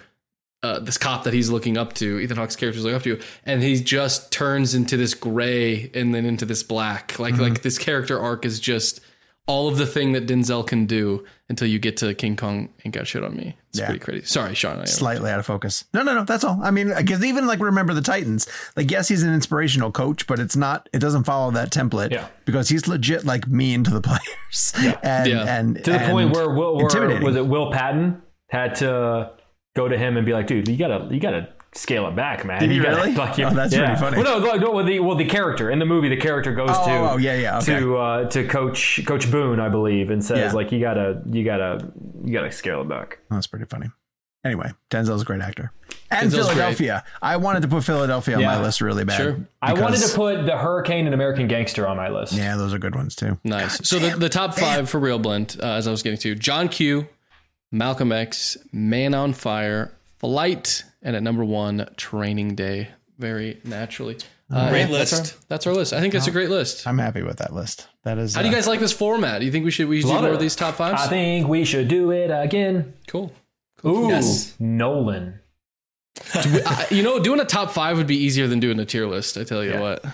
uh, this cop that he's looking up to, Ethan Hawke's character is looking up to, and he just turns into this gray and then into this black. Like like this character arc is just all of the thing that Denzel can do until you get to King Kong and got shit on me. It's Yeah. pretty crazy. Sorry, Sean. I slightly out of focus. No, no, no. That's all. I mean, because even like remember the Titans. Like, yes, he's an inspirational coach, but it's not. It doesn't follow that template. Yeah. Because he's legit like mean to the players. Yeah. And Yeah. and to the and point where Will, where was it Will Patton had to go to him and be like, dude, you gotta you gotta scale it back, man. Did he you gotta, really? Like, Oh, that's pretty funny. Well, no, no, well, the well the character in the movie, the character goes Oh, to oh, oh, yeah, yeah, okay. to uh, to Coach Coach Boone, I believe, and says Yeah. like you gotta you gotta you gotta scale it back. That's pretty funny. Anyway, Denzel's a great actor. And Denzel's Philadelphia. I wanted to put Philadelphia on my list really bad. Sure. I wanted to put the Hurricane and American Gangster on my list. Yeah, those are good ones too. Nice. So the, the top five for ReelBlend, uh, as I was getting to, John Q, Malcolm X, Man on Fire, Flight, and at number one, Training Day. Very naturally. Uh, Great yeah, That's list. our, that's our list. I think it's a great list. I'm happy with that list. That is. How do you uh, guys like this format? Do you think we should we should do more it. of these top fives? I think we should do it again. cool. Ooh, Yes. Nolan. I- you know, doing a top five would be easier than doing a tier list. I tell you Yeah. what.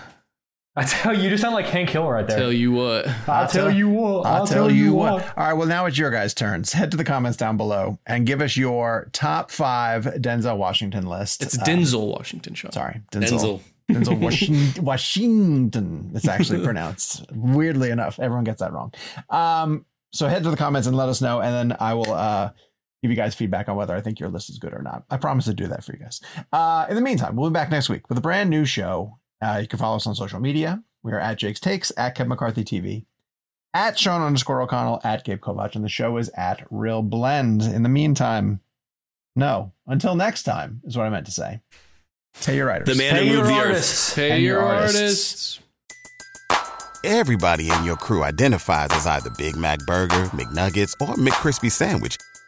I tell you, you just sound like Hank Hill right there. I'll tell you what. I'll tell you what. I'll, tell, you what. All right. Well, now it's your guys' turns. Head to the comments down below and give us your top five Denzel Washington list. It's Uh, Denzel Washington, Sean. Sorry, Denzel. Denzel Washington. Washington. It's actually pronounced weirdly enough. Everyone gets that wrong. Um, so head to the comments and let us know, and then I will uh, give you guys feedback on whether I think your list is good or not. I promise to do that for you guys. Uh, in the meantime, we'll be back next week with a brand new show. Uh, you can follow us on social media. We are at Jake's Takes, at Kevin McCarthy TV, at Sean underscore O'Connell, at Gabe Kovacs, and the show is at ReelBlend. In the meantime, no. Until next time is what I meant to say. Pay your writers. The man Pay who your moved the earth. artists. Pay And your your artists. artists. Everybody in your crew identifies as either Big Mac Burger, McNuggets, or McCrispy Sandwich.